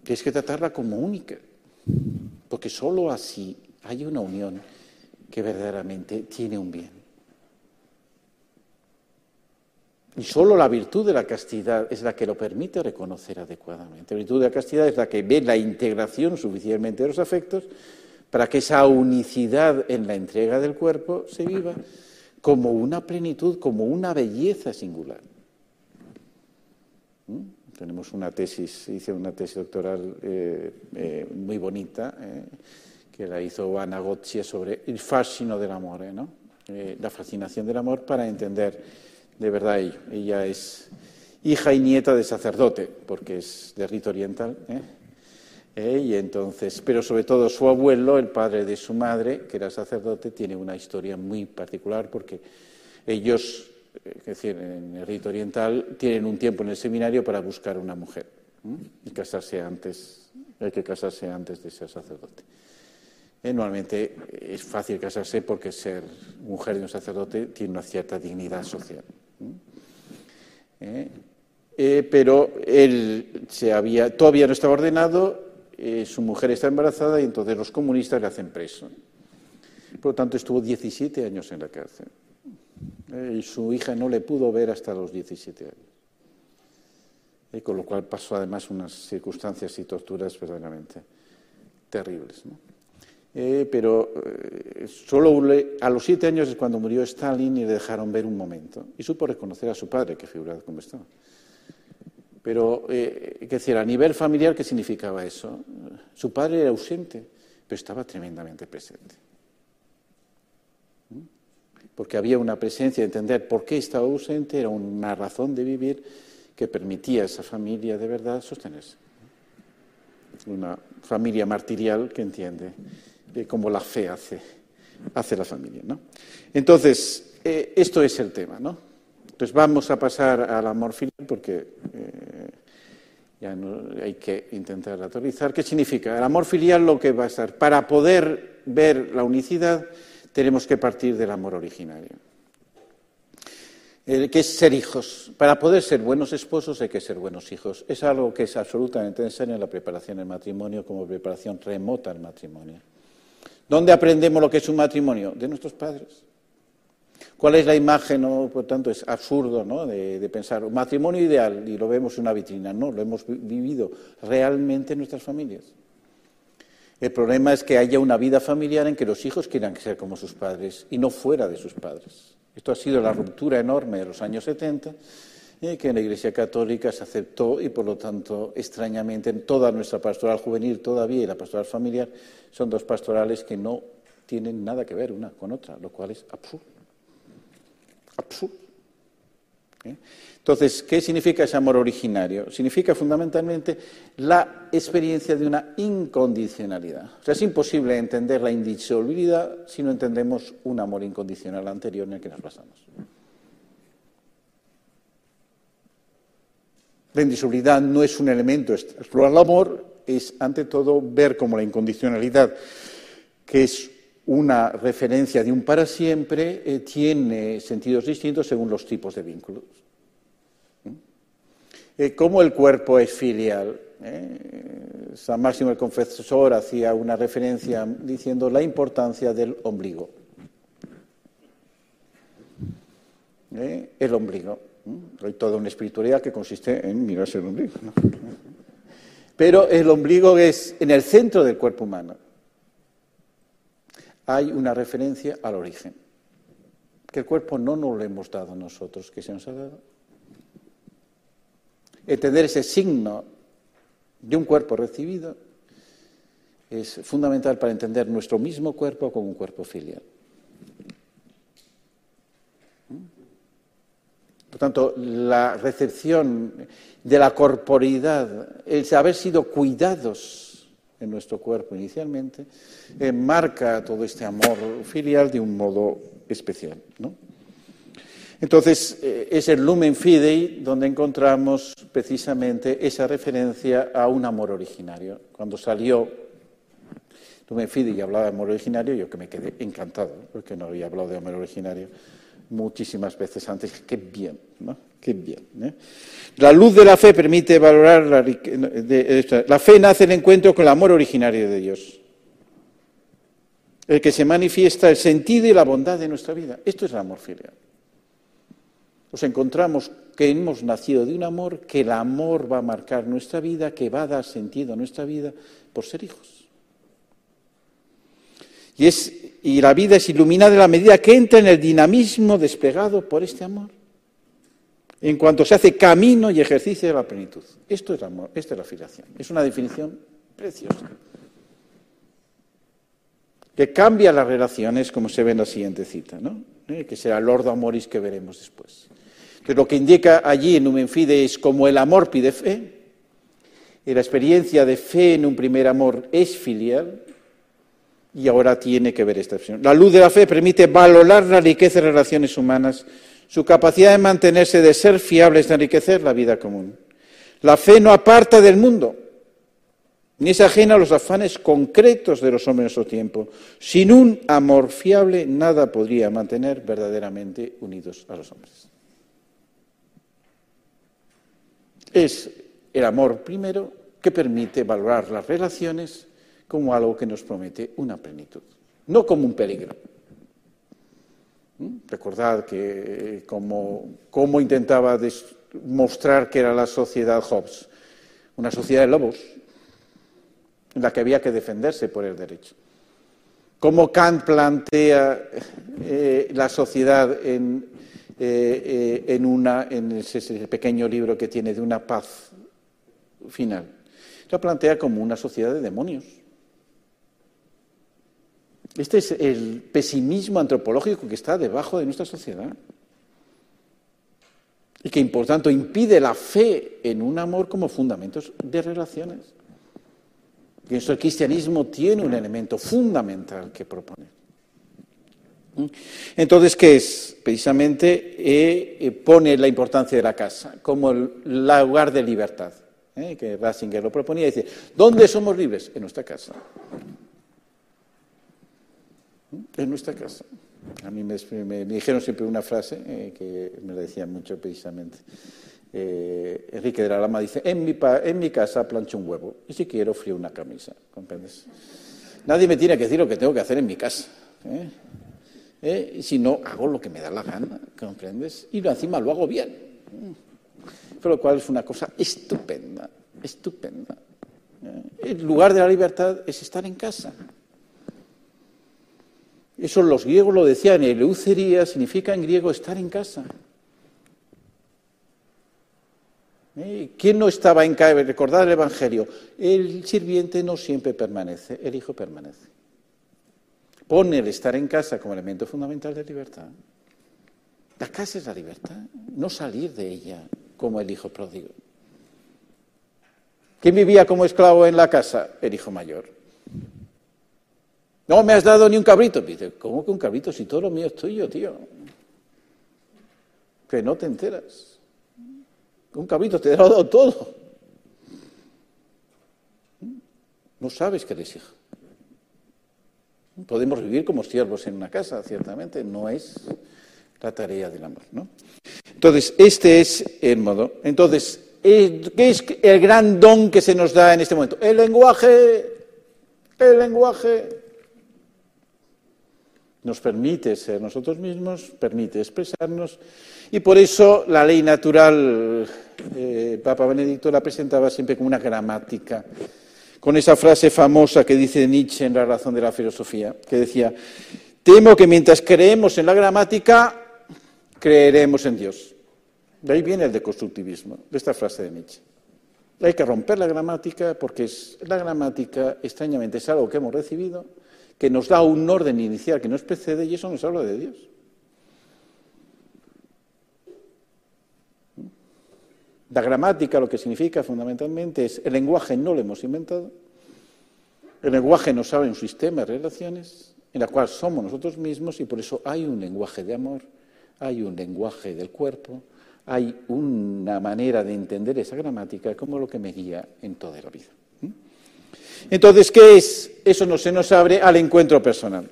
Tienes que tratarla como única, porque sólo así hay una unión que verdaderamente tiene un bien. Y solo la virtud de la castidad es la que lo permite reconocer adecuadamente. La virtud de la castidad es la que ve la integración suficientemente de los afectos para que esa unicidad en la entrega del cuerpo se viva como una plenitud, como una belleza singular. ¿Mm? Tenemos una tesis, hice una tesis doctoral eh, eh, muy bonita, eh, que la hizo Ana Gozzi sobre el fascino del amor, ¿no? la fascinación del amor para entender de verdad ello. Ella es hija y nieta de sacerdote, porque es de rito oriental. y entonces, pero sobre todo su abuelo, el padre de su madre, que era sacerdote, tiene una historia muy particular porque ellos es decir, en el rito oriental, tienen un tiempo en el seminario para buscar una mujer y casarse antes, hay que casarse antes de ser sacerdote. Eh, normalmente es fácil casarse porque ser mujer de un sacerdote tiene una cierta dignidad social. Eh, eh, pero él se había, todavía no estaba ordenado, su mujer está embarazada y entonces los comunistas le hacen preso. Por lo tanto, estuvo 17 años en la cárcel. Eh, y su hija no le pudo ver hasta los 17 años. Y con lo cual pasó además unas circunstancias y torturas verdaderamente terribles. Eh, pero eh, solo a los siete años es cuando murió Stalin y le dejaron ver un momento. Y supo reconocer a su padre, que figuraba como estaba. Pero, ¿qué decir, a nivel familiar, ¿qué significaba eso? Su padre era ausente, pero estaba tremendamente presente. Porque había una presencia, entender por qué estaba ausente, era una razón de vivir que permitía a esa familia de verdad sostenerse. Una familia martirial que entiende cómo la fe hace, hace la familia. ¿no? Entonces, eh, esto es el tema. ¿no? Entonces vamos a pasar al amor filial porque eh, ya hay que intentar autorizar. ¿Qué significa? El amor filial lo que va a ser, para poder ver la unicidad, tenemos que partir del amor originario. que es ser hijos. Para poder ser buenos esposos hay que ser buenos hijos. Es algo que es absolutamente necesario en la preparación del matrimonio como preparación remota al matrimonio. ¿Dónde aprendemos lo que es un matrimonio? De nuestros padres. ¿Cuál es la imagen? Por tanto, es absurdo ¿no? de, pensar un matrimonio ideal y lo vemos en una vitrina. No, lo hemos vivido realmente en nuestras familias. El problema es que haya una vida familiar en que los hijos quieran ser como sus padres y no fuera de sus padres. Esto ha sido la ruptura enorme de los años 70, eh, que en la Iglesia Católica se aceptó y, por lo tanto, extrañamente, en toda nuestra pastoral juvenil todavía y la pastoral familiar son dos pastorales que no tienen nada que ver una con otra, lo cual es absurdo. Absurdo. Entonces, ¿qué significa ese amor originario? Significa fundamentalmente la experiencia de una incondicionalidad. O sea, es imposible entender la indisolubilidad si no entendemos un amor incondicional anterior en el que nos basamos. La indisolubilidad no es un elemento explorar el amor, es ante todo ver como la incondicionalidad, que es una referencia de un para siempre eh, tiene sentidos distintos según los tipos de vínculos. ¿Mm? Eh, ¿Cómo el cuerpo es filial? Eh, San Máximo el Confesor hacía una referencia diciendo la importancia del ombligo. El ombligo. Hay toda una espiritualidad que consiste en mirarse el ombligo. Pero el ombligo es en el centro del cuerpo humano hay una referencia al origen, que el cuerpo no nos lo hemos dado nosotros, que se nos ha dado. Entender ese signo de un cuerpo recibido es fundamental para entender nuestro mismo cuerpo como un cuerpo filial. Por tanto, la recepción de la corporidad, el haber sido cuidados en nuestro cuerpo inicialmente, eh, marca todo este amor filial de un modo especial. Entonces, eh, es el Lumen Fidei donde encontramos precisamente esa referencia a un amor originario. Cuando salió Lumen Fidei y hablaba de amor originario, yo que me quedé encantado, porque no había hablado de amor originario muchísimas veces antes. Qué bien, ¿no? Qué bien. ¿eh? La luz de la fe permite valorar la, la fe nace en encuentro con el amor originario de Dios, el que se manifiesta el sentido y la bondad de nuestra vida. Esto es el amor filial. Nos encontramos que hemos nacido de un amor, que el amor va a marcar nuestra vida, que va a dar sentido a nuestra vida por ser hijos. Y, y la vida es iluminada en la medida que entra en el dinamismo desplegado por este amor en cuanto se hace camino y ejercicio de la plenitud. Esto es amor, esta es la filiación. Es una definición preciosa. Que cambia las relaciones, como se ve en la siguiente cita, ¿no? Eh, que será Lord Amoris que veremos después. Que lo que indica allí en Numen Fide es como el amor pide fe, y la experiencia de fe en un primer amor es filial, y ahora tiene que ver esta opción. La luz de la fe permite valorar la riqueza de relaciones humanas su capacidad de mantenerse, de ser fiables, de enriquecer la vida común. La fe no aparta del mundo, ni es ajena a los afanes concretos de los hombres en nuestro tiempo. Sin un amor fiable, nada podría mantener verdaderamente unidos a los hombres. Es el amor primero que permite valorar las relaciones como algo que nos promete una plenitud, no como un peligro. Recordad que como, intentaba mostrar que era la sociedad Hobbes, una sociedad de lobos, en la que había que defenderse por el derecho. cómo Kant plantea eh, la sociedad en, eh, en, una, en ese pequeño libro que tiene de una paz final. La plantea como una sociedad de demonios. Este es el pesimismo antropológico que está debajo de nuestra sociedad y que, por tanto, impide la fe en un amor como fundamentos de relaciones. Y eso el cristianismo tiene un elemento fundamental que proponer. Entonces, ¿qué es? Precisamente eh, pone la importancia de la casa como el lugar de libertad, ¿eh? que Ratzinger lo proponía, dice, ¿dónde somos libres? En nuestra casa. En nuestra casa. A mí me, dijeron siempre una frase eh, que me la decían mucho precisamente. Eh, Enrique de la Lama dice, en mi, casa plancho un huevo y si quiero frío una camisa, ¿comprendes? Nadie me tiene que decir lo que tengo que hacer en mi casa. ¿eh? si no, hago lo que me da la gana, ¿comprendes? Y encima lo hago bien. Por lo cual es una cosa estupenda, estupenda. El lugar de la libertad es estar en casa. Eso los griegos lo decían, eleucería significa en griego estar en casa. ¿Eh? ¿Quién no estaba en casa? Recordad el Evangelio. El sirviente no siempre permanece, el hijo permanece. Pone el estar en casa como elemento fundamental de libertad. La casa es la libertad, no salir de ella como el hijo pródigo. ¿Quién vivía como esclavo en la casa? El hijo mayor. No me has dado ni un cabrito. Dice, ¿cómo que un cabrito si todo lo mío es tuyo, tío? Que no te enteras. Un cabrito te ha dado todo. No sabes que eres hijo. Podemos vivir como siervos en una casa, ciertamente, no es la tarea del amor. ¿no? Entonces, este es el modo. Entonces, ¿qué es el gran don que se nos da en este momento? El lenguaje, el lenguaje nos permite ser nosotros mismos, permite expresarnos, y por eso la ley natural, eh, Papa Benedicto la presentaba siempre como una gramática, con esa frase famosa que dice Nietzsche en La razón de la filosofía, que decía, temo que mientras creemos en la gramática, creeremos en Dios. De ahí viene el deconstructivismo, de esta frase de Nietzsche. Hay que romper la gramática porque es, la gramática, extrañamente, es algo que hemos recibido, que nos da un orden inicial que nos precede y eso nos habla de Dios. La gramática lo que significa fundamentalmente es el lenguaje no lo hemos inventado, el lenguaje nos habla un sistema de relaciones en la cual somos nosotros mismos y por eso hay un lenguaje de amor, hay un lenguaje del cuerpo, hay una manera de entender esa gramática como lo que me guía en toda la vida. Entonces, ¿qué es? Eso no se nos abre al encuentro personal,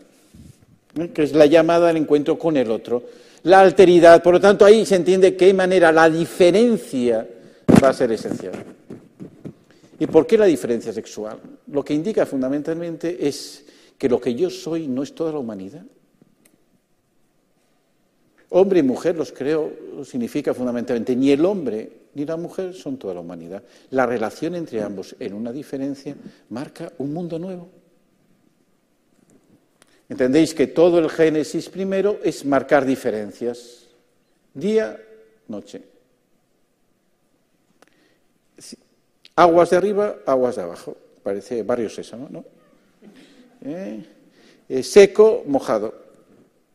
que es la llamada al encuentro con el otro, la alteridad. Por lo tanto, ahí se entiende qué manera la diferencia va a ser esencial. ¿Y por qué la diferencia sexual? Lo que indica fundamentalmente es que lo que yo soy no es toda la humanidad. Hombre y mujer, los creo, significa fundamentalmente ni el hombre ni la mujer son toda la humanidad. La relación entre ambos en una diferencia marca un mundo nuevo. Entendéis que todo el Génesis primero es marcar diferencias. Día, noche. Aguas de arriba, aguas de abajo. Parece barrio sésamo, ¿no? ¿Eh? Eh, seco, mojado.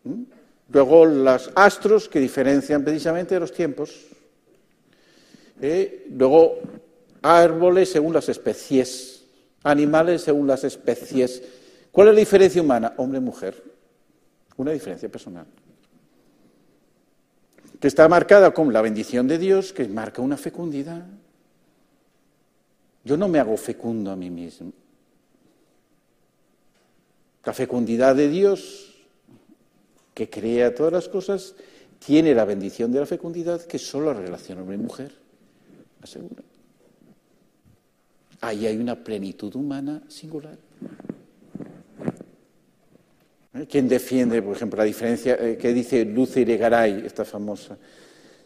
¿Mm? Luego los astros que diferencian precisamente los tiempos. ¿Eh? luego, árboles según las especies, animales según las especies. ¿Cuál es la diferencia humana? Hombre-mujer. Una diferencia personal. Que está marcada con la bendición de Dios, que marca una fecundidad. Yo no me hago fecundo a mí mismo. La fecundidad de Dios, que crea todas las cosas, tiene la bendición de la fecundidad que solo la relación hombre-mujer asegura. Ahí hay una plenitud humana singular. ¿Quién defiende, por ejemplo, la diferencia eh, que dice Luce Garay, esta famosa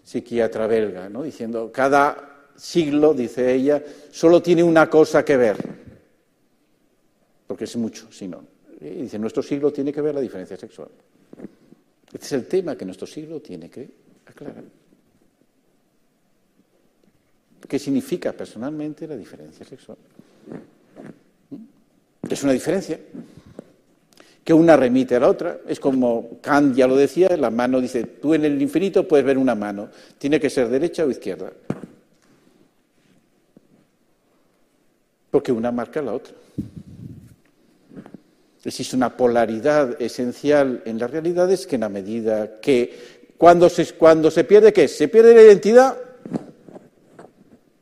psiquiatra belga, ¿no? diciendo cada siglo, dice ella, solo tiene una cosa que ver, porque es mucho, si no. Y dice, nuestro siglo tiene que ver la diferencia sexual. Este es el tema que nuestro siglo tiene que aclarar. ¿Qué significa personalmente la diferencia sexual? ¿Mm? Es una diferencia que una remite a la otra. Es como Kant ya lo decía, la mano dice, tú en el infinito puedes ver una mano, tiene que ser derecha o izquierda. Porque una marca a la otra. Existe una polaridad esencial en las realidades que en la medida que cuando se, cuando se pierde, ¿qué Se pierde la identidad.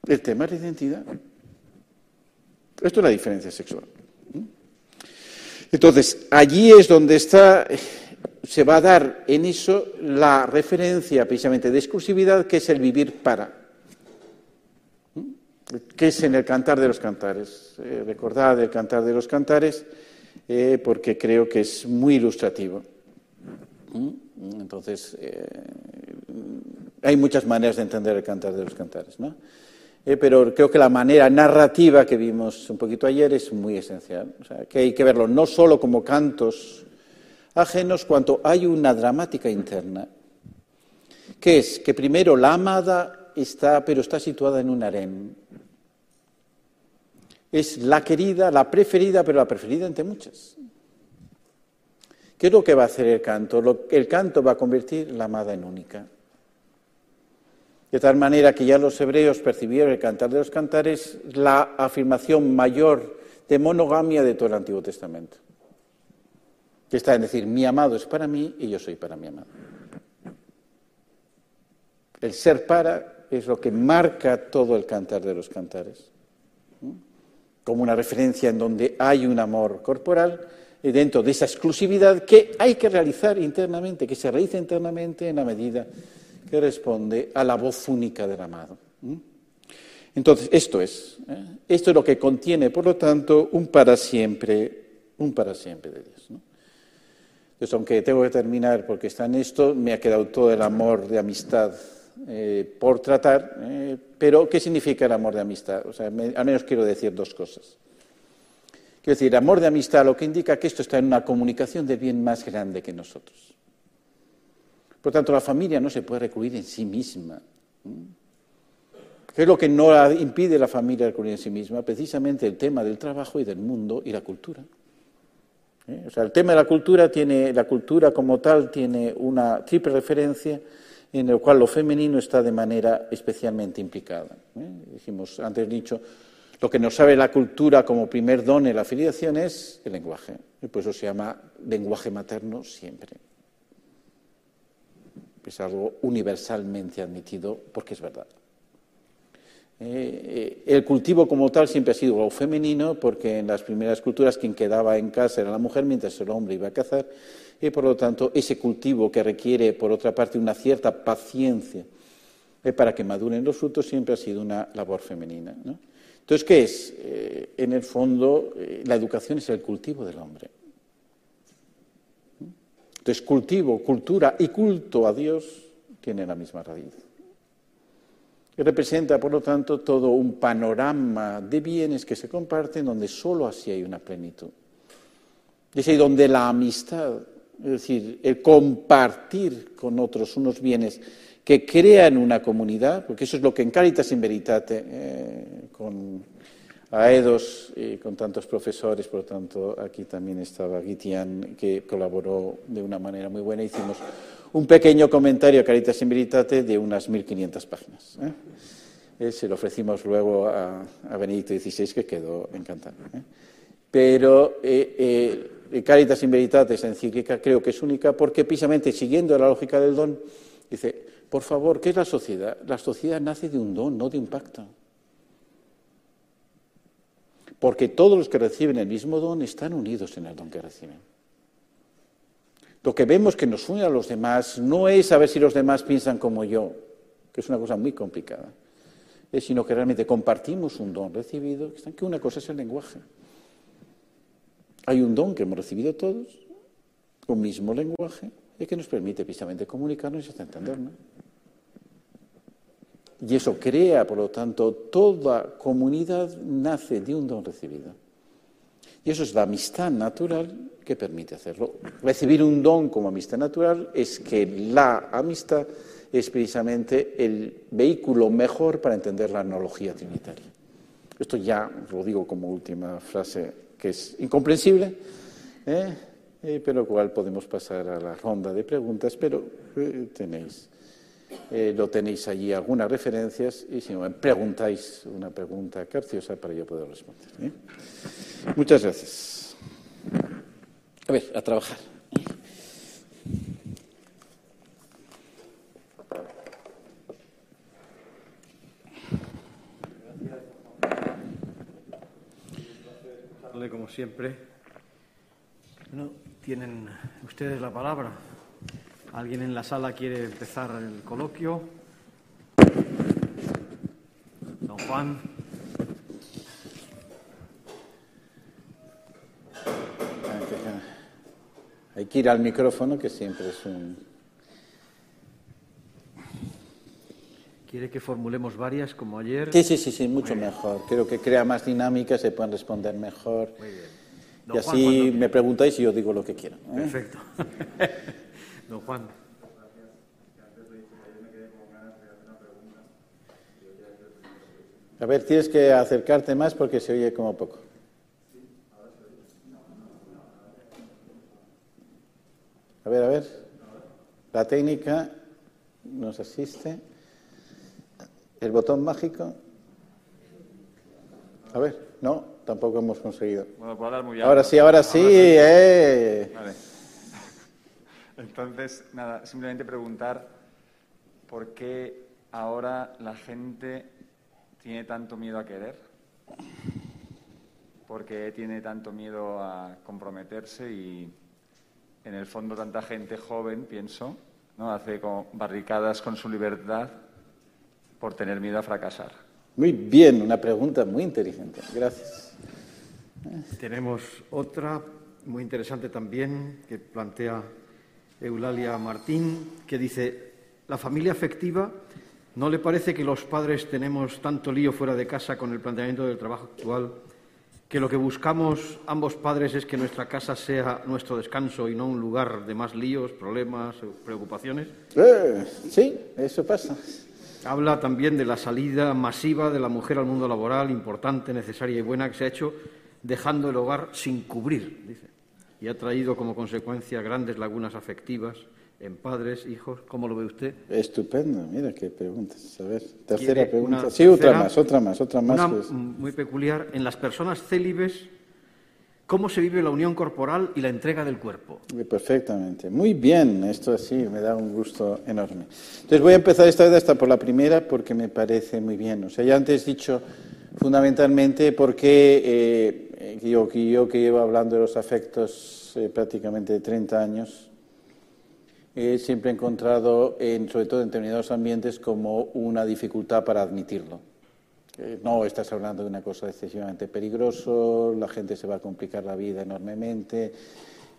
El tema es la identidad. Esto es la diferencia sexual. Entonces, allí es donde está, se va a dar en eso la referencia precisamente de exclusividad, que es el vivir para, que es en el cantar de los cantares. Eh, recordad el cantar de los cantares, eh, porque creo que es muy ilustrativo. Entonces, eh, hay muchas maneras de entender el cantar de los cantares, ¿no? Eh, pero creo que la manera narrativa que vimos un poquito ayer es muy esencial. O sea, que hay que verlo no solo como cantos ajenos, cuanto hay una dramática interna, que es que primero la amada está, pero está situada en un harén. Es la querida, la preferida, pero la preferida entre muchas. ¿Qué es lo que va a hacer el canto? el canto va a convertir la amada en única. De tal manera que ya los hebreos percibieron el cantar de los cantares la afirmación mayor de monogamia de todo el Antiguo Testamento. Que está en decir, mi amado es para mí y yo soy para mi amado. El ser para es lo que marca todo el cantar de los cantares. Como una referencia en donde hay un amor corporal dentro de esa exclusividad que hay que realizar internamente, que se realiza internamente en la medida que responde a la voz única del amado. Entonces, esto es, ¿eh? esto es lo que contiene, por lo tanto, un para siempre, un para siempre de Dios. Entonces, aunque tengo que terminar porque está en esto, me ha quedado todo el amor de amistad eh, por tratar, eh, pero ¿qué significa el amor de amistad? O sea, al menos quiero decir dos cosas. Quiero decir, amor de amistad lo que indica que esto está en una comunicación de bien más grande que nosotros. Por tanto, la familia no se puede recluir en sí misma. ¿Qué es lo que no impide a la familia recluir en sí misma? Precisamente el tema del trabajo y del mundo y la cultura. ¿Eh? O sea, el tema de la cultura tiene, la cultura como tal tiene una triple referencia en la cual lo femenino está de manera especialmente implicada. ¿eh? Dijimos antes dicho, lo que nos sabe la cultura como primer don en la filiación es el lenguaje. Y por eso se llama lenguaje materno siempre es algo universalmente admitido porque es verdad. Eh, el cultivo como tal siempre ha sido algo femenino porque en las primeras culturas quien quedaba en casa era la mujer mientras el hombre iba a cazar y por lo tanto ese cultivo que requiere por otra parte una cierta paciencia eh, para que maduren los frutos siempre ha sido una labor femenina. Entonces, ¿qué es? Eh, en el fondo, la educación es el cultivo del hombre. Entonces, cultivo, cultura y culto a Dios tienen la misma raíz. Representa, por lo tanto, todo un panorama de bienes que se comparten donde solo así hay una plenitud. Es ahí donde la amistad, es decir, el compartir con otros unos bienes que crean una comunidad, porque eso es lo que en Caritas Veritate, eh, con a EDOS y con tantos profesores, por lo tanto aquí también estaba Gitian, que colaboró de una manera muy buena. Hicimos un pequeño comentario a Caritas in Veritate de unas 1.500 páginas. ¿eh? Eh, se lo ofrecimos luego a, Benedicto XVI, que quedó encantado. ¿eh? Pero Caritas in Veritate, esa encíclica, creo que es única porque precisamente siguiendo la lógica del don, dice, por favor, ¿qué es la sociedad? La sociedad nace de un don, no de un pacto porque todos los que reciben el mismo don están unidos en el don que reciben. Lo que vemos que nos une a los demás no es saber si los demás piensan como yo, que es una cosa muy complicada, es sino que realmente compartimos un don recibido, que una cosa es el lenguaje. Hay un don que hemos recibido todos, un mismo lenguaje, y que nos permite precisamente comunicarnos y entendernos. Y eso crea, por lo tanto, toda comunidad nace de un don recibido. Y eso es la amistad natural que permite hacerlo. Recibir un don como amistad natural es que la amistad es precisamente el vehículo mejor para entender la analogía trinitaria. Esto ya lo digo como última frase que es incomprensible, ¿eh? Eh, pero cual podemos pasar a la ronda de preguntas, pero eh, tenéis, lo tenéis allí algunas referencias y si me preguntáis una pregunta carciosa para yo poder responder. Muchas gracias. A ver, a trabajar. como siempre. Tienen ustedes la palabra. ¿Alguien en la sala quiere empezar el coloquio? Don Juan. Hay que ir al micrófono, que siempre es un... ¿Quiere que formulemos varias como ayer? Sí, sí, sí, sí mucho mejor. Creo que crea más dinámica, se pueden responder mejor. Muy bien. y así me preguntáis y yo digo lo que quiero. ¿eh? Perfecto. Don Juan. A ver, tienes que acercarte más porque se oye como poco. A ver, a ver. La técnica nos asiste. El botón mágico. A ver, no, tampoco hemos conseguido. Bueno, puedo hablar muy Ahora sí, ahora sí, eh. Vale. Entonces, nada, simplemente preguntar por qué ahora la gente tiene tanto miedo a querer. ¿Por qué tiene tanto miedo a comprometerse y en el fondo tanta gente joven, pienso, ¿no? hace como barricadas con su libertad por tener miedo a fracasar. Muy bien, una pregunta muy inteligente. Gracias. Tenemos otra muy interesante también que plantea Eulalia Martín, que dice, la familia afectiva, ¿no le parece que los padres tenemos tanto lío fuera de casa con el planteamiento del trabajo actual que lo que buscamos ambos padres es que nuestra casa sea nuestro descanso y no un lugar de más líos, problemas, preocupaciones? Eh, sí, eso pasa. Habla también de la salida masiva de la mujer al mundo laboral, importante, necesaria y buena, que se ha hecho dejando el hogar sin cubrir, dice, y ha traído como consecuencia grandes lagunas afectivas en padres, hijos. ¿Cómo lo ve usted? Estupendo, mira qué preguntas. A ver, tercera pregunta. Sí, otra más, otra más, otra más. Una muy peculiar. En las personas célibes, ¿cómo se vive la unión corporal y la entrega del cuerpo? Perfectamente. Muy bien, esto sí, me da un gusto enorme. Entonces voy a empezar esta vez hasta por la primera porque me parece muy bien. O sea, ya antes he dicho fundamentalmente porque eh, yo, yo, que llevo hablando de los afectos eh, prácticamente 30 años, he siempre encontrado, en, sobre todo en determinados ambientes, como una dificultad para admitirlo. no estás hablando de una cosa excesivamente peligroso, la gente se va a complicar la vida enormemente.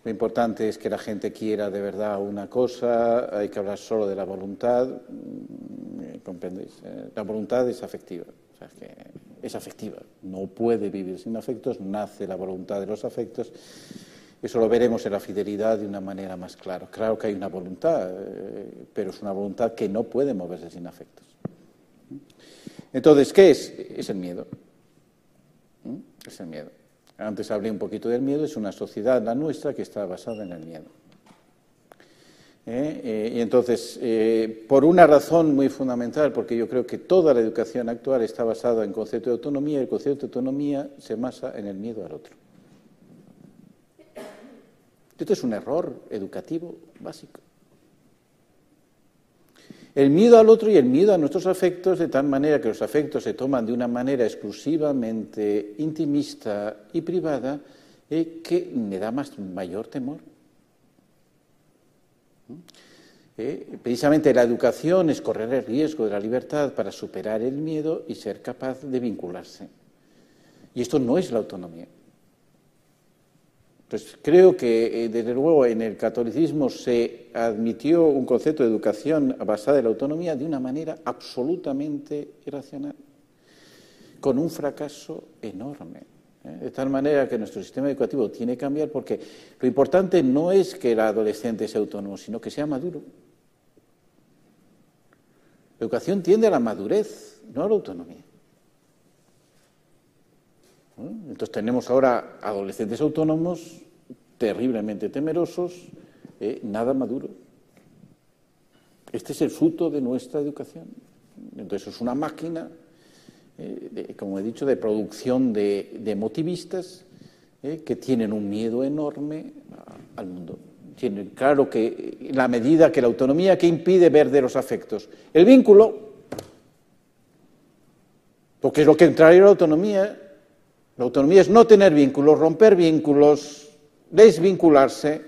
Lo importante es que la gente quiera de verdad una cosa, hay que hablar solo de la voluntad. Mm, ¿Comprendéis? Eh, la voluntad es afectiva. Sea, que es afectiva. No puede vivir sin afectos, nace la voluntad de los afectos eso lo veremos en la fidelidad de una manera más clara. Claro que hay una voluntad, eh, pero es una voluntad que no puede moverse sin afectos. Entonces, ¿qué es? Es el miedo. ¿Mm? Es el miedo. Antes hablé un poquito del miedo, es una sociedad, la nuestra, que está basada en el miedo. ¿Eh? Eh, y entonces, por una razón muy fundamental, porque yo creo que toda la educación actual está basada en concepto de autonomía, y el concepto de autonomía se basa en el miedo al otro. Esto es un error educativo básico. El miedo al otro y el miedo a nuestros afectos, de tal manera que los afectos se toman de una manera exclusivamente intimista y privada, eh, que me da más, mayor temor. Eh, precisamente la educación es correr el riesgo de la libertad para superar el miedo y ser capaz de vincularse. Y esto no es la autonomía. Entonces, creo que, eh, desde luego, en el catolicismo se admitió un concepto de educación basada en la autonomía de una manera absolutamente irracional, con un fracaso enorme. De tal manera que nuestro sistema educativo tiene que cambiar porque lo importante no es que el adolescente sea autónomo, sino que sea maduro. La educación tiende a la madurez, no a la autonomía. Entonces tenemos ahora adolescentes autónomos terriblemente temerosos, eh, nada maduro. Este es el fruto de nuestra educación. Entonces es una máquina, eh, como he dicho, de producción de, motivistas eh, que tienen un miedo enorme al mundo. Tienen claro que la medida que la autonomía que impide ver de los afectos, el vínculo, porque es lo que entraría la autonomía, la autonomía es no tener vínculos, romper vínculos, desvincularse,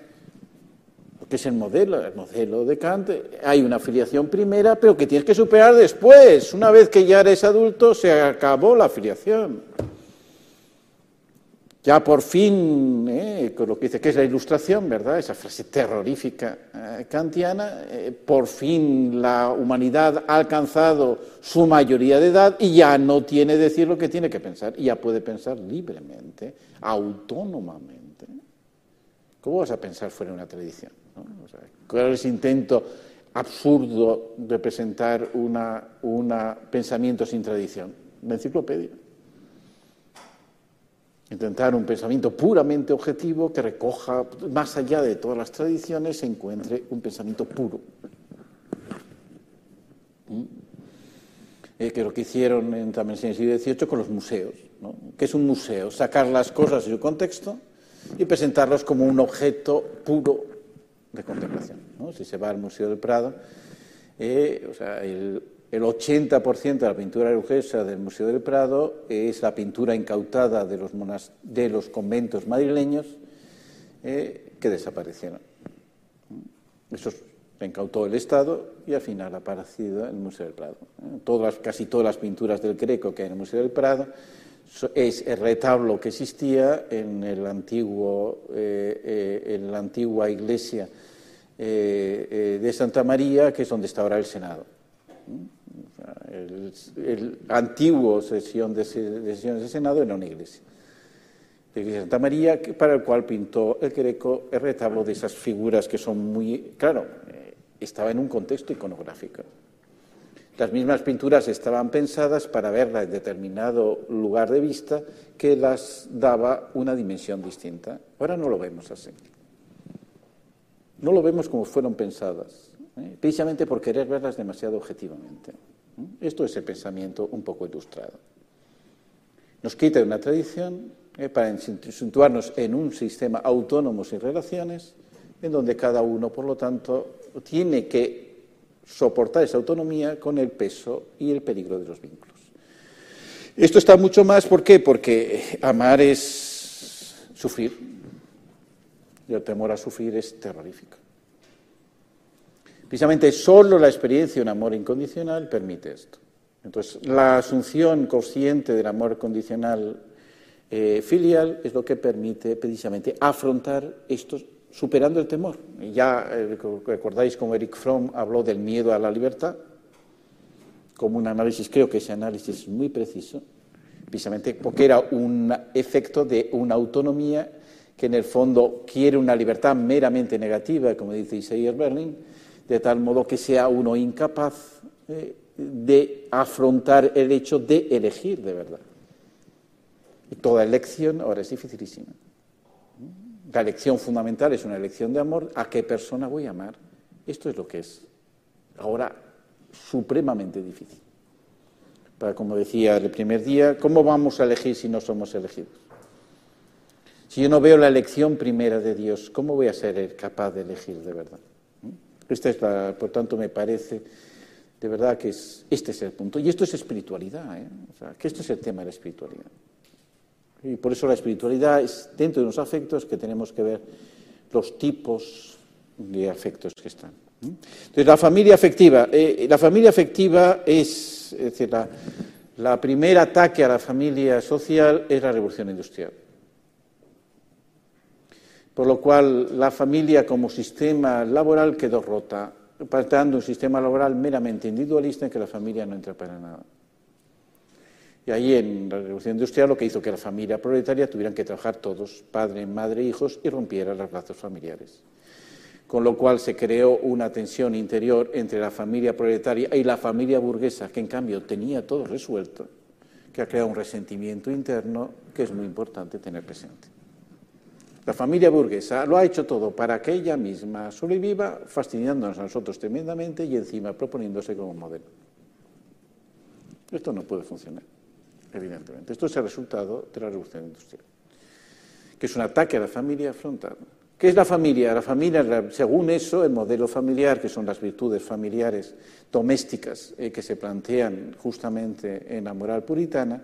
que es el modelo, el modelo de Kant. Hay una afiliación primera, pero que tienes que superar después. Una vez que ya eres adulto, se acabó la afiliación. Ya por fin, eh, con lo que dice que es la ilustración, ¿verdad? Esa frase terrorífica eh, kantiana, eh, por fin la humanidad ha alcanzado su mayoría de edad y ya no tiene decir lo que tiene que pensar, y ya puede pensar libremente, autónomamente. ¿Cómo vas a pensar fuera de una tradición? ¿Cuál es el intento absurdo de presentar un pensamiento sin tradición? La enciclopedia. Intentar un pensamiento puramente objetivo que recoja, más allá de todas las tradiciones, se encuentre un pensamiento puro. ¿Mm? Eh, que lo que hicieron en, también en el siglo XVIII con los museos. ¿no? ¿Qué es un museo? Sacar las cosas de su contexto y presentarlos como un objeto puro de contemplación. Si se va al Museo del Prado, eh, o sea, el, el 80% de la pintura religiosa del Museo del Prado es la pintura incautada de los, de los conventos madrileños eh, que desaparecieron. Eso incautó el Estado y al final ha aparecido el Museo del Prado. Todas, casi todas las pinturas del Greco que hay en el Museo del Prado es el retablo que existía en, el antiguo, eh, eh, en la antigua iglesia de Santa María, que es donde está ahora el Senado el, antiguo sesión de, sesiones de Senado era una iglesia. La iglesia de Santa María, para el cual pintó el Greco el retablo de esas figuras que son muy. Claro, eh, estaba en un contexto iconográfico. Las mismas pinturas estaban pensadas para verla en determinado lugar de vista que las daba una dimensión distinta. Ahora no lo vemos así. No lo vemos como fueron pensadas, ¿eh? precisamente por querer verlas demasiado objetivamente. Esto es el pensamiento un poco ilustrado. Nos quita una tradición eh, para situarnos en un sistema autónomo sin relaciones, en donde cada uno, por lo tanto, tiene que soportar esa autonomía con el peso y el peligro de los vínculos. Esto está mucho más, ¿por qué? Porque amar es sufrir, y el temor a sufrir es terrorífico. Precisamente solo la experiencia de un amor incondicional permite esto. Entonces, la asunción consciente del amor condicional eh, filial es lo que permite precisamente afrontar esto superando el temor. Ya eh, recordáis como Eric Fromm habló del miedo a la libertad, como un análisis, creo que ese análisis es muy preciso, precisamente porque era un efecto de una autonomía que en el fondo quiere una libertad meramente negativa, como dice Isaías Berlin, de tal modo que sea uno incapaz eh, de afrontar el hecho de elegir de verdad. Y toda elección ahora es dificilísima. La elección fundamental es una elección de amor. ¿A qué persona voy a amar? Esto es lo que es ahora supremamente difícil. Para, como decía el primer día, ¿cómo vamos a elegir si no somos elegidos? Si yo no veo la elección primera de Dios, ¿cómo voy a ser capaz de elegir de verdad? Esta es por tanto, me parece de verdad que este es el punto. Y esto es espiritualidad, ¿eh? que esto es el tema de la espiritualidad. Y por eso la espiritualidad es dentro de los afectos que tenemos que ver los tipos de afectos que están. Entonces, la familia afectiva. Eh, la familia afectiva es, es decir, la, la primer ataque a la familia social es la revolución industrial. Por lo cual, la familia como sistema laboral quedó rota, planteando un sistema laboral meramente individualista en que la familia no entra para nada. Y ahí en la Revolución Industrial lo que hizo que la familia proletaria tuvieran que trabajar todos, padre, madre, hijos, y rompieran los lazos familiares. Con lo cual se creó una tensión interior entre la familia proletaria y la familia burguesa, que en cambio tenía todo resuelto, que ha creado un resentimiento interno que es muy importante tener presente. La familia burguesa lo ha hecho todo para que ella misma sobreviva, fastidiándonos a nosotros tremendamente y encima proponiéndose como modelo. Esto no puede funcionar evidentemente. Esto es el resultado de la revolución industrial, que es un ataque a la familia frontal. ¿Qué es la familia? La familia, según eso, el modelo familiar, que son las virtudes familiares domésticas eh, que se plantean justamente en la moral puritana,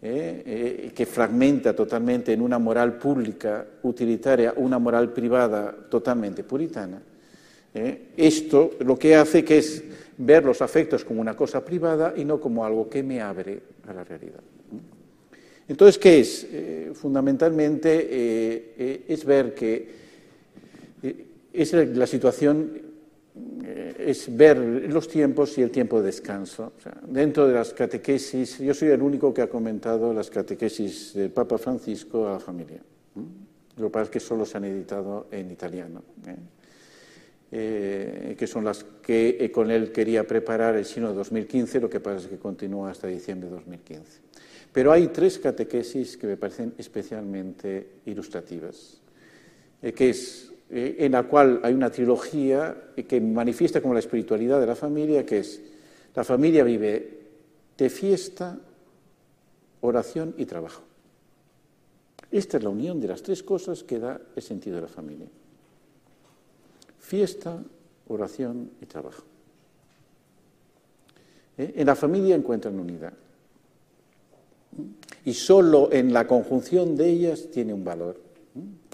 eh, eh, que fragmenta totalmente en una moral pública utilitaria una moral privada totalmente puritana. esto lo que hace que es ver los afectos como una cosa privada y no como algo que me abre a la realidad. Entonces, ¿qué es? Eh, fundamentalmente eh, eh, es ver que es la situación, es ver los tiempos y el tiempo de descanso. dentro de las catequesis, yo soy el único que ha comentado las catequesis del Papa Francisco a la familia. Lo que pasa es que solo se han editado en italiano. Eh, que son las que eh, con él quería preparar el Sino de 2015, lo que pasa es que continúa hasta diciembre de 2015. Pero hay tres catequesis que me parecen especialmente ilustrativas, eh, que es en la cual hay una trilogía que manifiesta como la espiritualidad de la familia, que es la familia vive de fiesta, oración y trabajo. Esta es la unión de las tres cosas que da el sentido de la familia. Fiesta, oración y trabajo. ¿Eh? En la familia encuentran unidad. Y solo en la conjunción de ellas tiene un valor.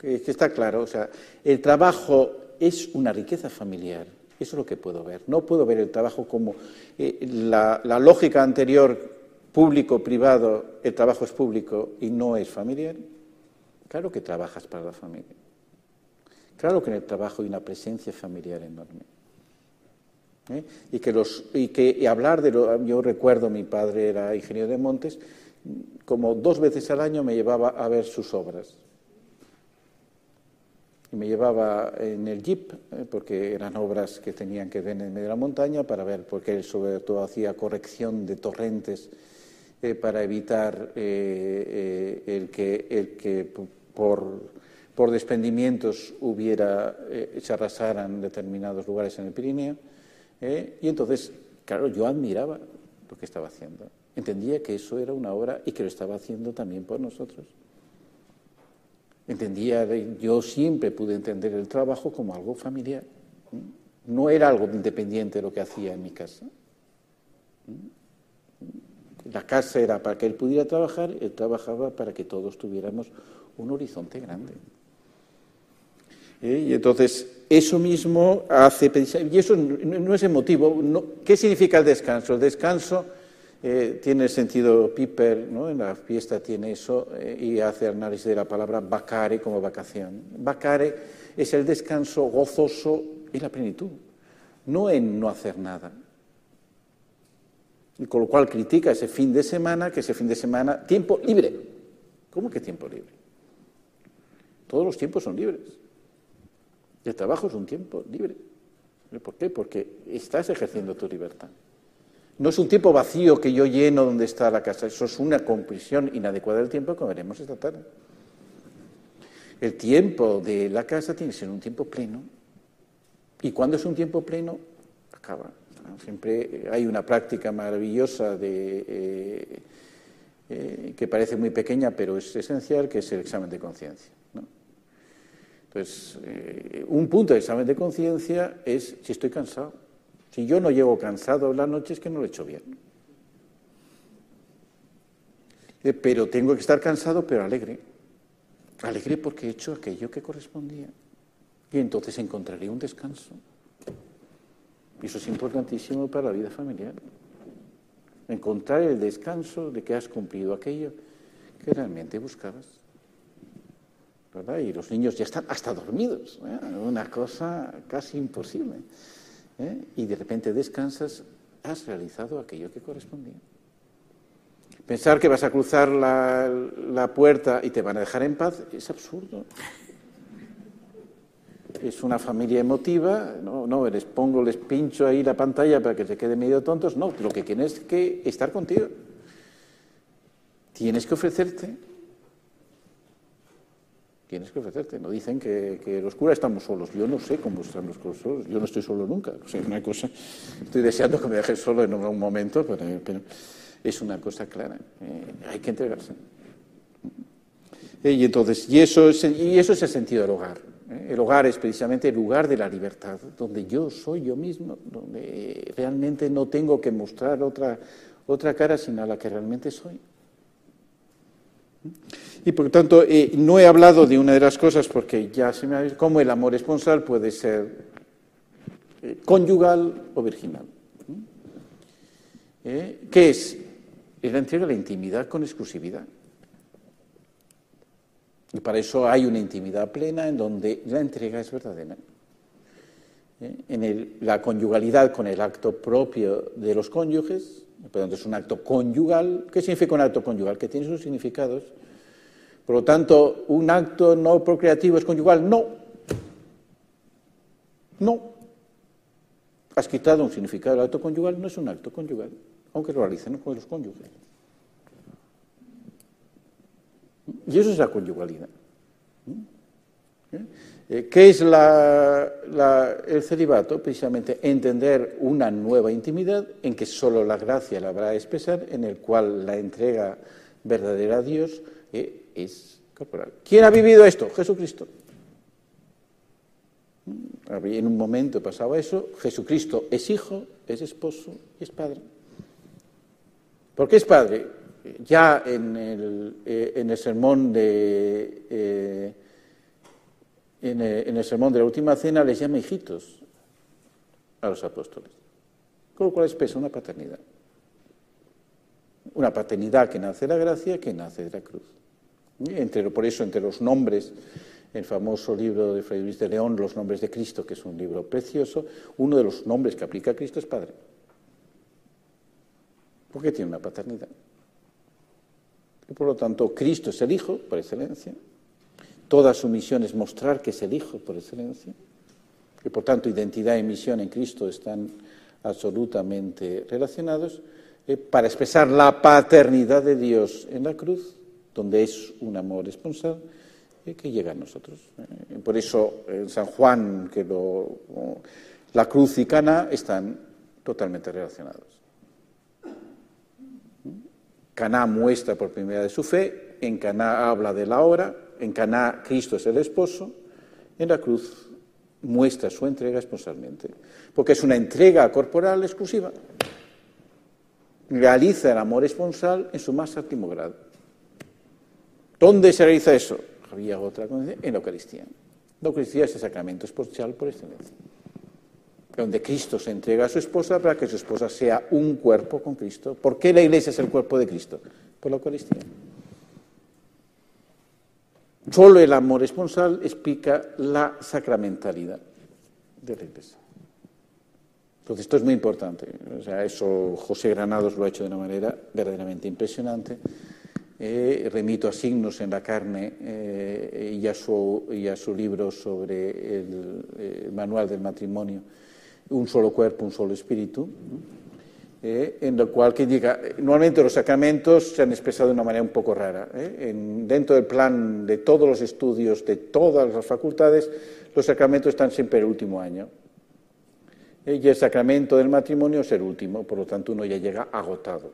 ¿Eh? Que está claro, o sea, el trabajo es una riqueza familiar. Eso es lo que puedo ver. No puedo ver el trabajo como eh, la, la lógica anterior, público-privado, el trabajo es público y no es familiar. Claro que trabajas para la familia. Claro que en el trabajo hay una presencia familiar enorme. ¿eh? Y, que hablar de lo. Yo recuerdo, mi padre era ingeniero de montes, como dos veces al año me llevaba a ver sus obras. Y me llevaba en el jeep, ¿eh? porque eran obras que tenían que ver en medio de la montaña, para ver, porque él sobre todo hacía corrección de torrentes eh, para evitar el que, el que por por desprendimientos hubiera, eh, se arrasaran determinados lugares en el Pirineo. Eh, y entonces, claro, yo admiraba lo que estaba haciendo. Entendía que eso era una obra y que lo estaba haciendo también por nosotros. Entendía, yo siempre pude entender el trabajo como algo familiar. No era algo independiente de lo que hacía en mi casa. La casa era para que él pudiera trabajar, él trabajaba para que todos tuviéramos un horizonte grande. ¿Eh? Y entonces, eso mismo hace y eso no es el motivo. ¿Qué significa el descanso? El descanso eh, tiene el sentido Piper, ¿no? en la fiesta tiene eso, eh, y hace análisis de la palabra vacare como vacación. Vacare es el descanso gozoso y la plenitud, no en no hacer nada. Y con lo cual critica ese fin de semana, que ese fin de semana, tiempo libre. ¿Cómo que tiempo libre? Todos los tiempos son libres. El trabajo es un tiempo libre. ¿Por qué? Porque estás ejerciendo tu libertad. No es un tiempo vacío que yo lleno donde está la casa, eso es una compresión inadecuada del tiempo que veremos esta tarde. El tiempo de la casa tiene que ser un tiempo pleno. Y cuando es un tiempo pleno, acaba. Siempre hay una práctica maravillosa eh, eh, que parece muy pequeña, pero es esencial, que es el examen de conciencia. Pues eh, un punto de examen de conciencia es si estoy cansado. Si yo no llego cansado la noche es que no lo he hecho bien. Eh, pero tengo que estar cansado, pero alegre. Alegre porque he hecho aquello que correspondía. Y entonces encontraré un descanso. Y eso es importantísimo para la vida familiar. Encontrar el descanso de que has cumplido aquello que realmente buscabas. Y los niños ya están hasta dormidos, ¿eh? una cosa casi imposible. ¿eh? Y de repente descansas, has realizado aquello que correspondía. Pensar que vas a cruzar la, la puerta y te van a dejar en paz es absurdo es una familia emotiva, no, no, les pongo, les pincho ahí la pantalla para que se queden medio tontos, no, lo que quieren es que estar contigo. Tienes que ofrecerte. Tienes que ofrecerte. No dicen que, los curas estamos solos. Yo no sé cómo están los curas solos. Yo no estoy solo nunca. una cosa, estoy deseando que me dejes solo en un momento, pero, es una cosa clara. Eh, hay que entregarse. Y entonces, y eso, y eso es el sentido del hogar. ¿eh? El hogar es precisamente el lugar de la libertad, donde yo soy yo mismo, donde realmente no tengo que mostrar otra, otra cara sino la que realmente soy. Y por lo tanto, eh, no he hablado de una de las cosas porque ya se me ha visto cómo el amor esponsal puede ser eh, conyugal o virginal. ¿Qué es? Es la entrega de la intimidad con exclusividad. Y para eso hay una intimidad plena en donde la entrega es verdadera. ¿Eh? En la conyugalidad con el acto propio de los cónyuges, por es un acto conyugal. ¿Qué significa un acto conyugal? Que tiene sus significados. Por lo tanto, un acto no procreativo es conyugal. No. No. Has quitado un significado del acto conyugal, no es un acto conyugal, aunque lo realicen con los cónyuges. Y eso es la conyugalidad. ¿Eh? ¿Qué es el celibato? Precisamente entender una nueva intimidad en que solo la gracia la habrá a expresar, en el cual la entrega verdadera a Dios eh, es corporal. ¿Quién ha vivido esto? Jesucristo. En un momento pasaba eso, Jesucristo es hijo, es esposo y es padre. ¿Por qué es padre? ya en el, eh, en el sermón de eh, en, el, sermón de la última cena les llama hijitos a los apóstoles, con lo cual expresa una paternidad. Una paternidad que nace de la gracia, que nace de la cruz. Entre, por eso, entre los nombres, el famoso libro de Fray Luis de León, Los nombres de Cristo, que es un libro precioso, uno de los nombres que aplica a Cristo es Padre. Porque tiene una paternidad. Y por lo tanto, Cristo es el Hijo por excelencia. Toda su misión es mostrar que es el Hijo por excelencia. Y por tanto, identidad y misión en Cristo están absolutamente relacionados eh, para expresar la paternidad de Dios en la cruz, donde es un amor esponsal eh, que llega a nosotros. Eh, por eso en San Juan, que la cruz y Cana están totalmente relacionados. Caná muestra por primera vez su fe, en Caná habla de la hora, en Caná Cristo es el esposo, en la cruz muestra su entrega esponsalmente, porque es una entrega corporal exclusiva. Realiza el amor esponsal en su más óptimo grado. ¿Dónde se realiza eso? Había otra en la Eucaristía. La Eucaristía es el sacramento esponsal por excelencia donde Cristo se entrega a su esposa para que su esposa sea un cuerpo con Cristo. ¿Por qué la iglesia es el cuerpo de Cristo? Por la Eucaristía. Solo el amor esponsal explica la sacramentalidad de la iglesia. Entonces, esto es muy importante. O sea, eso José Granados lo ha hecho de una manera verdaderamente impresionante. Eh, remito a signos en la carne eh, y, a su, libro sobre el eh, manual del matrimonio un solo cuerpo, un solo espíritu, eh, en lo cual que diga, normalmente los sacramentos se han expresado de una manera un poco rara. Eh, dentro del plan de todos los estudios, de todas las facultades, los sacramentos están siempre el último año. Y el sacramento del matrimonio es el último, por lo tanto uno ya llega agotado.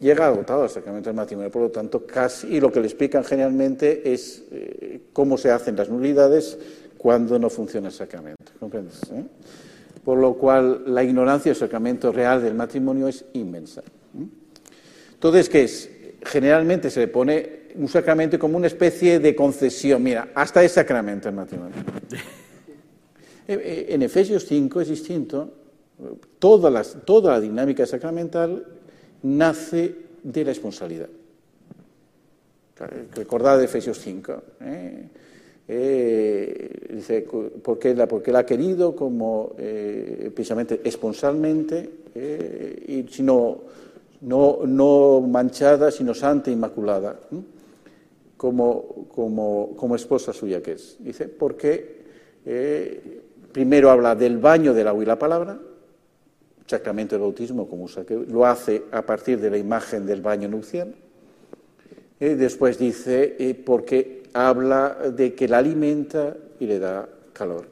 Llega agotado al sacramento del matrimonio, por lo tanto, casi, y lo que le explican generalmente es cómo se hacen las nulidades cuando no funciona el sacramento. ¿Comprendes? Eh? Por lo cual la ignorancia del sacramento real del matrimonio es inmensa. ¿eh? Entonces, ¿qué es? Generalmente se le pone un sacramento como una especie de concesión. Mira, hasta es sacramento el matrimonio. Eh, en Efesios 5 es distinto. Toda, toda la dinámica sacramental nace de la responsabilidad. Recordad de Efesios 5. Eh, dice, porque la, porque la ha querido como eh, precisamente esponsalmente, eh, y sino no, no manchada, sino santa, inmaculada, como, como, como, esposa suya que es. Dice, porque eh, primero habla del baño del agua y la palabra, sacramento del bautismo, como lo hace a partir de la imagen del baño nupcial. Y después dice, eh, porque habla de que la alimenta y le da calor,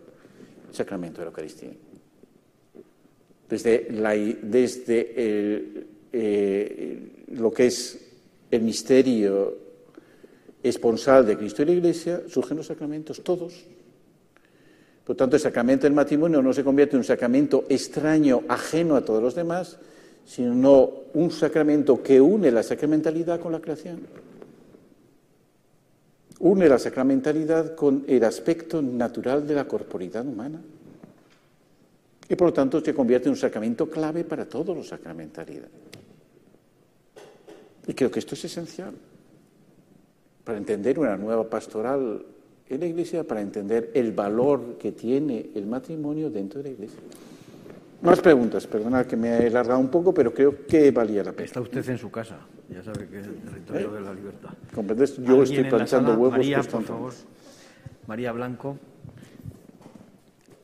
sacramento de la Eucaristía. Desde, la, desde eh, lo que es el misterio esponsal de Cristo y la Iglesia, surgen los sacramentos, todos. Por tanto, el sacramento del matrimonio no se convierte en un sacramento extraño, ajeno a todos los demás, sino un sacramento que une la sacramentalidad con la creación. Une la sacramentalidad con el aspecto natural de la corporidad humana. Y por lo tanto se convierte en un sacramento clave para todos los sacramentalidad. Y creo que esto es esencial para entender una nueva pastoral en la Iglesia para entender el valor que tiene el matrimonio dentro de la Iglesia. Más preguntas, perdonad que me he alargado un poco, pero creo que valía la pena. Está usted en su casa, ya sabe que es el territorio de la libertad. ¿Comprendes? Yo estoy planchando huevos. María, por favor. María Blanco,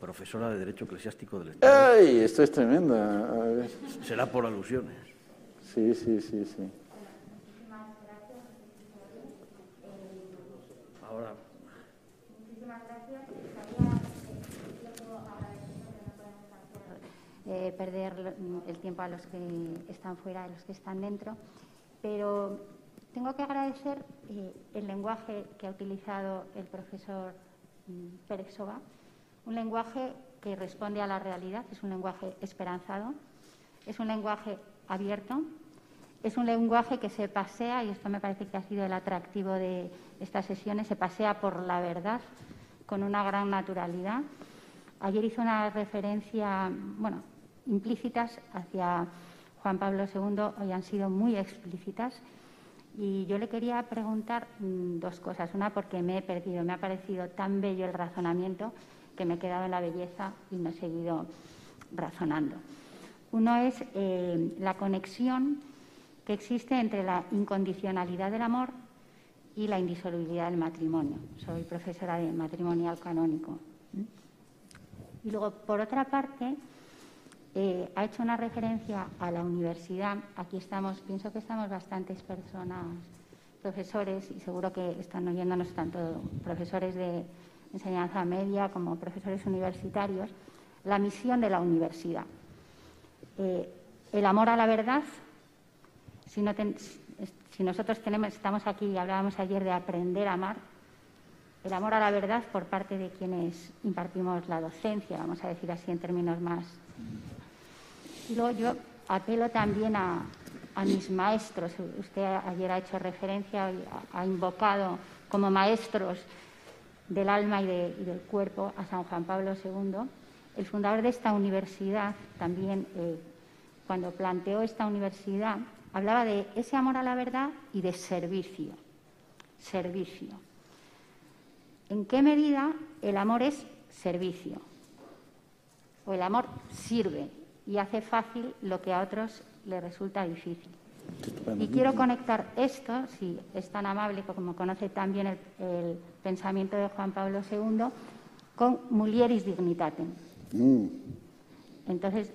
profesora de Derecho Eclesiástico del Estado. ¡Ay! Esto es tremenda. Será por alusiones. Sí, sí, sí, sí. Eh, perder el tiempo a los que están fuera, a los que están dentro, pero tengo que agradecer eh, el lenguaje que ha utilizado el profesor mm, Pérez Soba, un lenguaje que responde a la realidad, es un lenguaje esperanzado, es un lenguaje abierto, es un lenguaje que se pasea, y esto me parece que ha sido el atractivo de estas sesiones, se pasea por la verdad con una gran naturalidad. Ayer hizo una referencia, bueno, implícitas hacia Juan Pablo II hoy han sido muy explícitas. Y yo le quería preguntar mm, dos cosas. Una, porque me he perdido, me ha parecido tan bello el razonamiento que me he quedado en la belleza y no he seguido razonando. Uno es eh, la conexión que existe entre la incondicionalidad del amor y la indisolubilidad del matrimonio. Soy profesora de matrimonial canónico. Y luego, por otra parte, eh, ha hecho una referencia a la universidad. Aquí estamos, pienso que estamos bastantes personas, profesores, y seguro que están oyéndonos tanto profesores de enseñanza media como profesores universitarios, la misión de la universidad. Eh, el amor a la verdad, si, nosotros tenemos, estamos aquí y hablábamos ayer de aprender a amar, el amor a la verdad por parte de quienes impartimos la docencia, vamos a decir así en términos más luego yo apelo también a, mis maestros. Usted ayer ha hecho referencia, ha invocado como maestros del alma y, del cuerpo a San Juan Pablo II. El fundador de esta universidad también, eh, cuando planteó esta universidad, hablaba de ese amor a la verdad y de servicio. Servicio. ¿En qué medida el amor es servicio? O el amor sirve, y hace fácil lo que a otros les resulta difícil. Y quiero conectar esto, si es tan amable como conoce también el, el pensamiento de Juan Pablo II, con mulieris dignitatem. Mm. Entonces,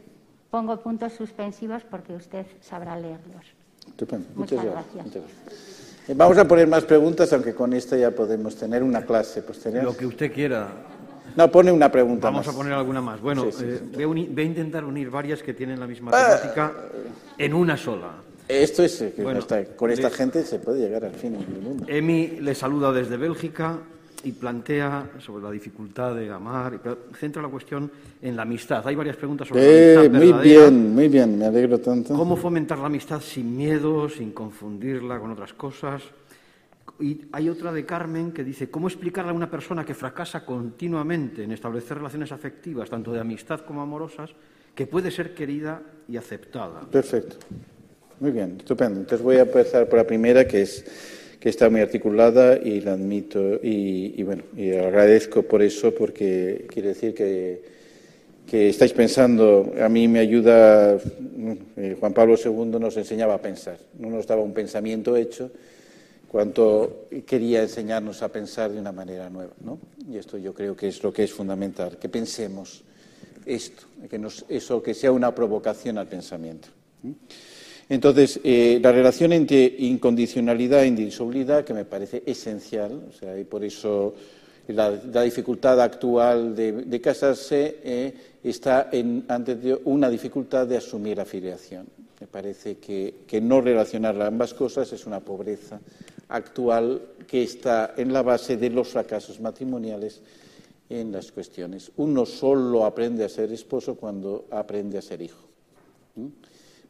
pongo puntos suspensivos porque usted sabrá leerlos. Muchas, gracias. Eh, vamos a poner más preguntas, aunque con esta ya podemos tener una clase posterior. Lo que usted quiera. No, pone una pregunta Vamos a poner alguna más. Bueno, eh, voy, a intentar unir varias que tienen la misma temática en una sola. Esto es eh, que con esta gente se puede llegar al fin del mundo. Emi le saluda desde Bélgica y plantea sobre la dificultad de amar, y centra la cuestión en la amistad. Hay varias preguntas sobre la amistad. Muy bien, muy bien, me alegro tanto. ¿Cómo fomentar la amistad sin miedo, sin confundirla con otras cosas? Y hay otra de Carmen que dice, ¿cómo explicarle a una persona que fracasa continuamente en establecer relaciones afectivas, tanto de amistad como amorosas, que puede ser querida y aceptada? Perfecto. Muy bien, estupendo. Entonces voy a empezar por la primera, que es que está muy articulada y la admito y, bueno y agradezco por eso porque quiere decir que, que estáis pensando, a mí me ayuda, eh, Juan Pablo II nos enseñaba a pensar, no nos daba un pensamiento hecho, cuanto quería enseñarnos a pensar de una manera nueva. ¿no? Y esto yo creo que es lo que es fundamental, que pensemos esto, que eso que sea una provocación al pensamiento. Entonces, eh, la relación entre incondicionalidad e indisolubilidad, que me parece esencial, o sea, y por eso la, dificultad actual de, casarse eh, está en, ante una dificultad de asumir la filiación. Me parece que, que no relacionar ambas cosas es una pobreza actual que está en la base de los fracasos matrimoniales en las cuestiones. Uno solo aprende a ser esposo cuando aprende a ser hijo.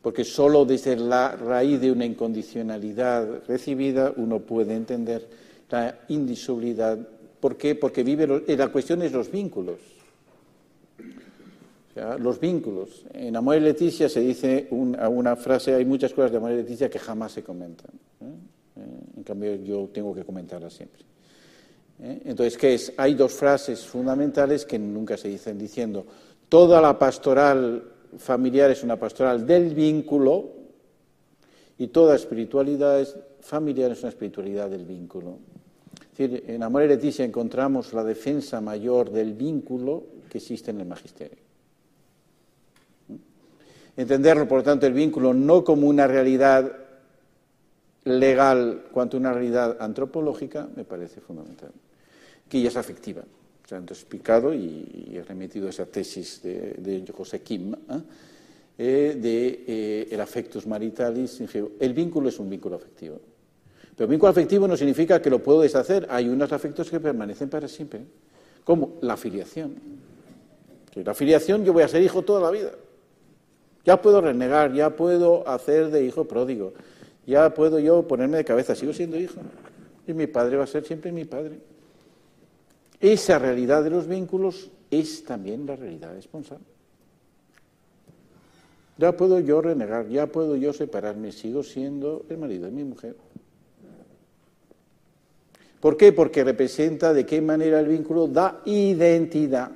Porque solo desde la raíz de una incondicionalidad recibida uno puede entender la indisolubilidad. ¿Por qué? Porque vive la cuestión es los vínculos. los vínculos. En Amor y Leticia se dice una, frase, hay muchas cosas de Amor y Leticia que jamás se comentan. ¿eh? En cambio, yo tengo que comentarlas siempre. ¿eh? Entonces, ¿qué es? Hay dos frases fundamentales que nunca se dicen diciendo, toda la pastoral familiar es una pastoral del vínculo y toda espiritualidad familiar es una espiritualidad del vínculo. Es decir, en Amor y Leticia encontramos la defensa mayor del vínculo que existe en el magisterio. ¿Mm? Entenderlo, por lo tanto, el vínculo no como una realidad legal cuanto una realidad antropológica me parece fundamental que ya es afectiva. Sea, he explicado y, he remitido esa tesis de, José Kim, ¿eh? Eh, de eh, el afectus maritalis. El vínculo es un vínculo afectivo. Pero el vínculo afectivo no significa que lo puedo deshacer. Hay unos afectos que permanecen para siempre, como la filiación. La filiación yo voy a ser hijo toda la vida. Ya puedo renegar, ya puedo hacer de hijo pródigo, ya puedo yo ponerme de cabeza, sigo siendo hijo. Y mi padre va a ser siempre mi padre. Esa realidad de los vínculos es también la realidad responsable. Ya puedo yo renegar, ya puedo yo separarme, sigo siendo el marido de mi mujer. ¿Por qué? Porque representa de qué manera el vínculo da identidad.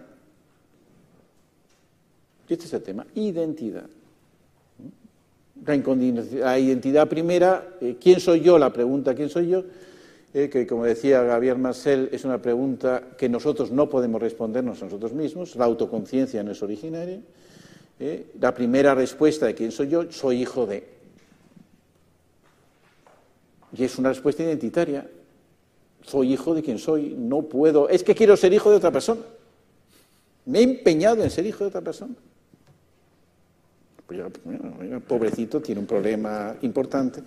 Este es el tema, identidad. La, identidad primera, eh, ¿quién soy yo? La pregunta, ¿quién soy yo? Eh, que como decía Gabriel Marcel, es una pregunta que nosotros no podemos respondernos a nosotros mismos, la autoconciencia no es originaria. Eh, la primera respuesta de quién soy yo, soy hijo de. Y es una respuesta identitaria. Soy hijo de quien soy, no puedo. Es que quiero ser hijo de otra persona. Me he empeñado en ser hijo de otra persona. Pues pobrecito, tiene un problema importante.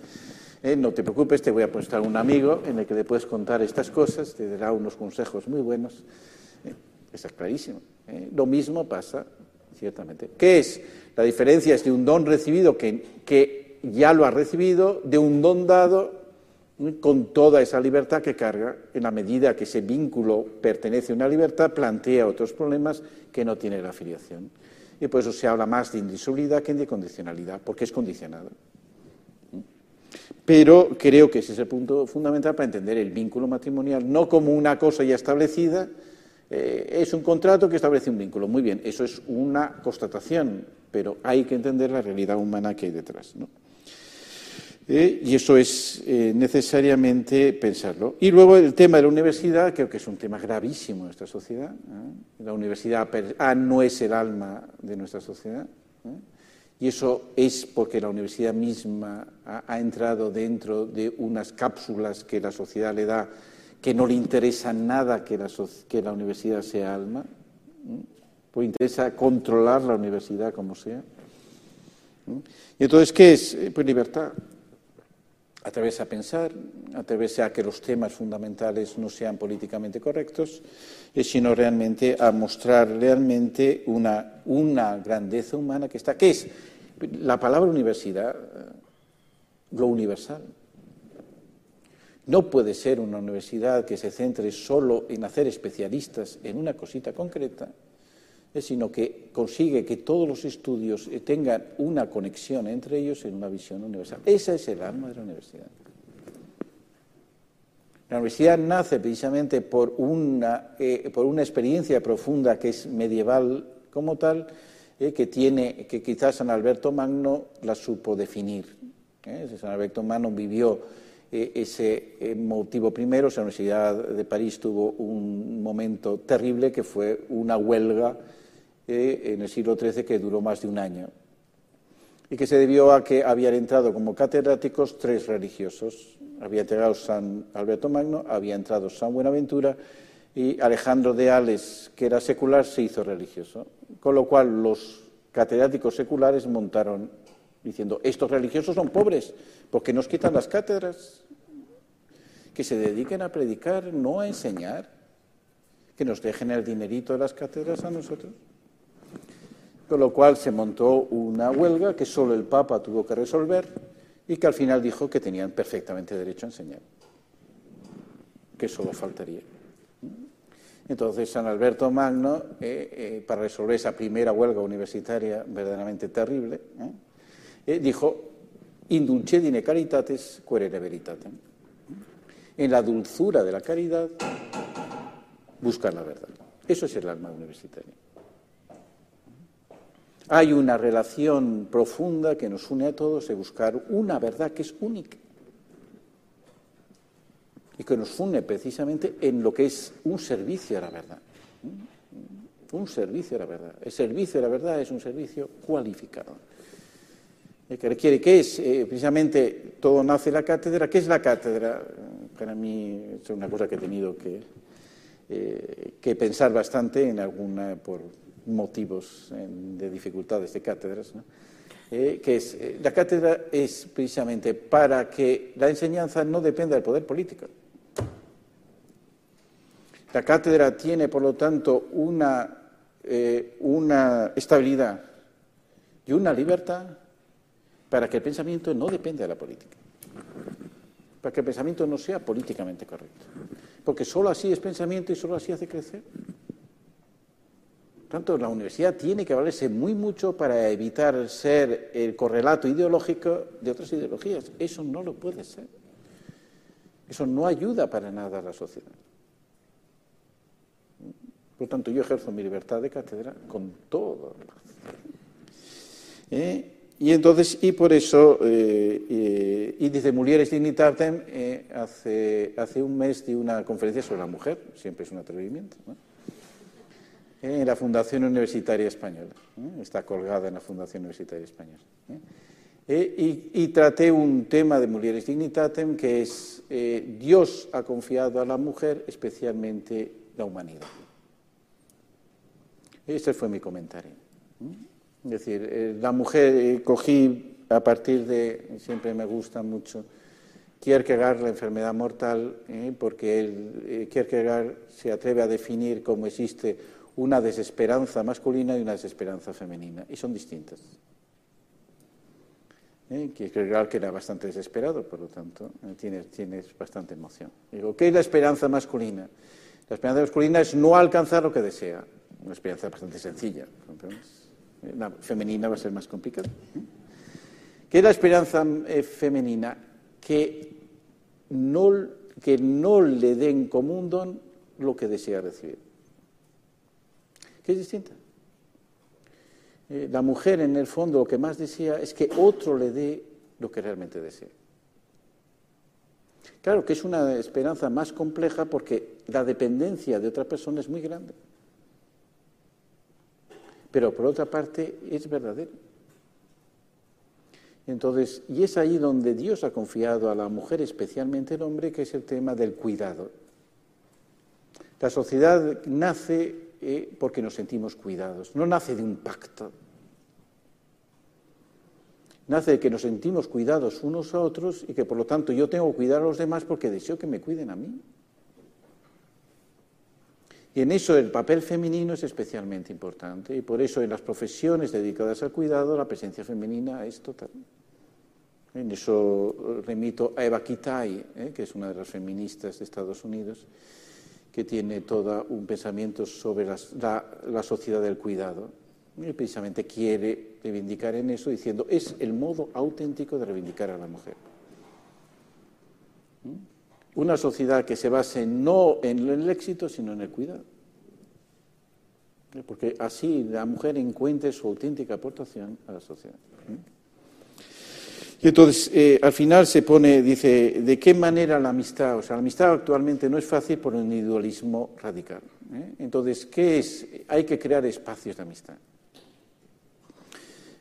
Eh, no te preocupes, te voy a prestar un amigo en el que le puedes contar estas cosas, te dará unos consejos muy buenos. Eh, está clarísimo. Eh. Lo mismo pasa, ciertamente. ¿Qué es? La diferencia es de un don recibido que, que ya lo ha recibido, de un don dado con toda esa libertad que carga, en la medida que ese vínculo pertenece a una libertad, plantea otros problemas que no tiene la afiliación. Y por eso se habla más de indisolubilidad que de condicionalidad, porque es condicionado. Pero creo que ese es el punto fundamental para entender el vínculo matrimonial, no como una cosa ya establecida, eh, es un contrato que establece un vínculo. Muy bien, eso es una constatación, pero hay que entender la realidad humana que hay detrás. Eh, y eso es eh, necesariamente pensarlo. Y luego el tema de la universidad, creo que es un tema gravísimo en nuestra sociedad. La universidad ah, no es el alma de nuestra sociedad. Y eso es porque la universidad misma ha, entrado dentro de unas cápsulas que la sociedad le da, que no le interesa nada que la, que la universidad sea alma, pues interesa controlar la universidad como sea. Y entonces, ¿qué es? Eh, pues libertad. Atreverse a pensar, atreverse a que los temas fundamentales no sean políticamente correctos, eh, sino realmente a mostrar realmente una, grandeza humana que está. ¿Qué es? La palabra universidad, lo universal. No puede ser una universidad que se centre solo en hacer especialistas en una cosita concreta, sino que consigue que todos los estudios eh, tengan una conexión entre ellos en una visión universal. Esa es el alma de la universidad. La universidad nace precisamente por una, eh, por una experiencia profunda que es medieval como tal, eh, que tiene, que quizás San Alberto Magno la supo definir. ¿eh? San Alberto Magno vivió eh, ese motivo primero, la Universidad de París tuvo un momento terrible que fue una huelga en el siglo XIII que duró más de un año y que se debió a que habían entrado como catedráticos tres religiosos. Había entrado San Alberto Magno, había entrado San Buenaventura y Alejandro de Ales, que era secular, se hizo religioso. Con lo cual los catedráticos seculares montaron diciendo, estos religiosos son pobres, porque nos quitan las cátedras, que se dediquen a predicar, no a enseñar, que nos dejen el dinerito de las cátedras a nosotros. Con lo cual se montó una huelga que solo el Papa tuvo que resolver y que al final dijo que tenían perfectamente derecho a enseñar, que solo faltaría. Entonces, San Alberto Magno, eh, eh, para resolver esa primera huelga universitaria verdaderamente terrible, eh, dijo, indulcedine caritates querere veritatem. En la dulzura de la caridad, buscar la verdad. Eso es el alma universitaria. Hay una relación profunda que nos une a todos de buscar una verdad que es única y que nos une precisamente en lo que es un servicio a la verdad. Un servicio a la verdad. El servicio a la verdad es un servicio cualificado. Que requiere, ¿qué es? Eh, precisamente todo nace la cátedra. ¿Qué es la cátedra? Para mí es una cosa que he tenido que, eh, que pensar bastante en alguna, por motivos de dificultades de cátedras. Eh, que es, la cátedra es precisamente para que la enseñanza no dependa del poder político. La cátedra tiene, por lo tanto, eh, una, estabilidad y una libertad para que el pensamiento no dependa de la política, para que el pensamiento no sea políticamente correcto, porque solo así es pensamiento y solo así hace crecer. Tanto, la universidad tiene que valerse muy mucho para evitar ser el correlato ideológico de otras ideologías. Eso no lo puede ser. Eso no ayuda para nada a la sociedad. Por tanto, yo ejerzo mi libertad de cátedra con todo. ¿Eh? Y entonces, y por eso, eh, eh, y dice Mulieres Dignitatem, hace, hace un mes di una conferencia sobre la mujer, siempre es un atrevimiento, en la Fundación Universitaria Española. Está colgada en la Fundación Universitaria Española. Y, y, traté un tema de Mulieres Dignitatem que es Dios ha confiado a la mujer especialmente la humanidad. Ese fue mi comentario. Es decir, eh, la mujer eh, cogí a partir de, siempre me gusta mucho, Kierkegaard, la enfermedad mortal, eh, porque él, Kierkegaard se atreve a definir cómo existe una desesperanza masculina y una desesperanza femenina, y son distintas. Kierkegaard que era bastante desesperado, por lo tanto, tiene, tiene bastante emoción. Digo, ¿qué es la esperanza masculina? La esperanza masculina es no alcanzar lo que desea, una experiencia bastante sencilla. La femenina va a ser más complicada. ¿Qué es la esperanza eh, femenina? Que no, que no le den como un don lo que desea recibir. ¿Qué es distinta. Eh, la mujer, en el fondo, lo que más desea es que otro le dé lo que realmente desea. Claro que es una esperanza más compleja porque la dependencia de otra persona es muy grande pero por otra parte es verdadero. Entonces, y es ahí donde Dios ha confiado a la mujer, especialmente el hombre, que es el tema del cuidado. La sociedad nace porque nos sentimos cuidados, no nace de un pacto. Nace de que nos sentimos cuidados unos a otros y que por lo tanto yo tengo que cuidar a los demás porque deseo que me cuiden a mí. Y en eso el papel femenino es especialmente importante y por eso en las profesiones dedicadas al cuidado la presencia femenina es total. En eso remito a Eva Kitai, ¿eh? que es una de las feministas de Estados Unidos, que tiene todo un pensamiento sobre la, sociedad del cuidado. Y precisamente quiere reivindicar en eso diciendo, es el modo auténtico de reivindicar a la mujer. ¿Mm? una sociedad que se base no en el éxito, sino en el cuidado. porque así la mujer encuentre su auténtica aportación a la sociedad. Y entonces, eh, al final se pone, dice, ¿de qué manera la amistad? O sea, la amistad actualmente no es fácil por el individualismo radical. ¿eh? Entonces, ¿qué es? Hay que crear espacios de amistad.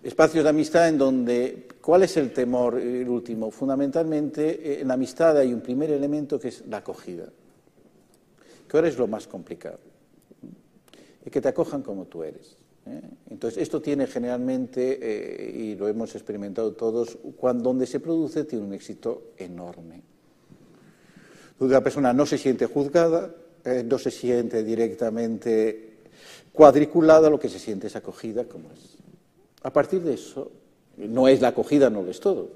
Espacios de amistad en donde, ¿cuál es el temor, el último? Fundamentalmente, eh, en la amistad hay un primer elemento que es la acogida, que ahora es lo más complicado, y que te acojan como tú eres. ¿Eh? Entonces, esto tiene generalmente, eh, y lo hemos experimentado todos, cuando donde se produce tiene un éxito enorme. La persona no se siente juzgada, no se siente directamente cuadriculada, lo que se siente es acogida como es. A partir de eso, no es la acogida, no lo es todo.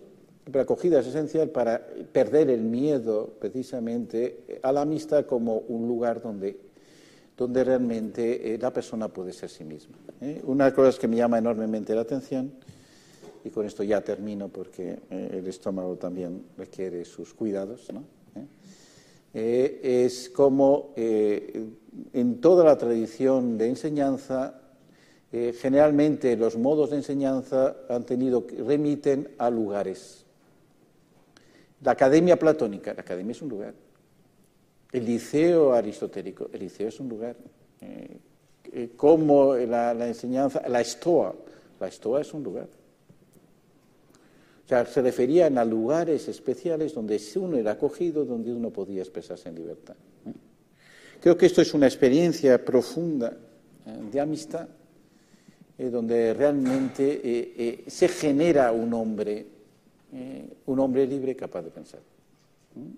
La acogida es esencial para perder el miedo precisamente a la amistad como un lugar donde, donde realmente eh, la persona puede ser sí misma. ¿eh? Una de las cosas que me llama enormemente la atención, y con esto ya termino porque eh, el estómago también requiere sus cuidados, ¿no? es como en toda la tradición de enseñanza eh, generalmente los modos de enseñanza han tenido, remiten a lugares. La academia platónica, la academia es un lugar. El liceo aristotélico, el liceo es un lugar. Eh, eh, como la, enseñanza, la estoa, la estoa es un lugar. O sea, se referían a lugares especiales donde uno era acogido, donde uno podía expresarse en libertad. Creo que esto es una experiencia profunda de amistad eh, donde realmente eh, eh, se genera un hombre, un hombre libre capaz de pensar.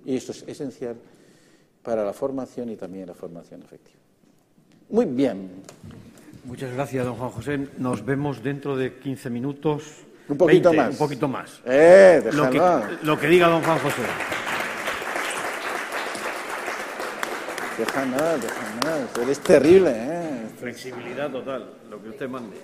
Y esto es esencial para la formación y también la formación efectiva. Muy bien. Muchas gracias, don Juan José. Nos vemos dentro de 15 minutos. Un poquito más. Un poquito más. Eh, lo, que, lo que diga don Juan José. Deja nada, deja nada. Eres terrible, ¿eh? Flexibilidad total, lo que usted mande.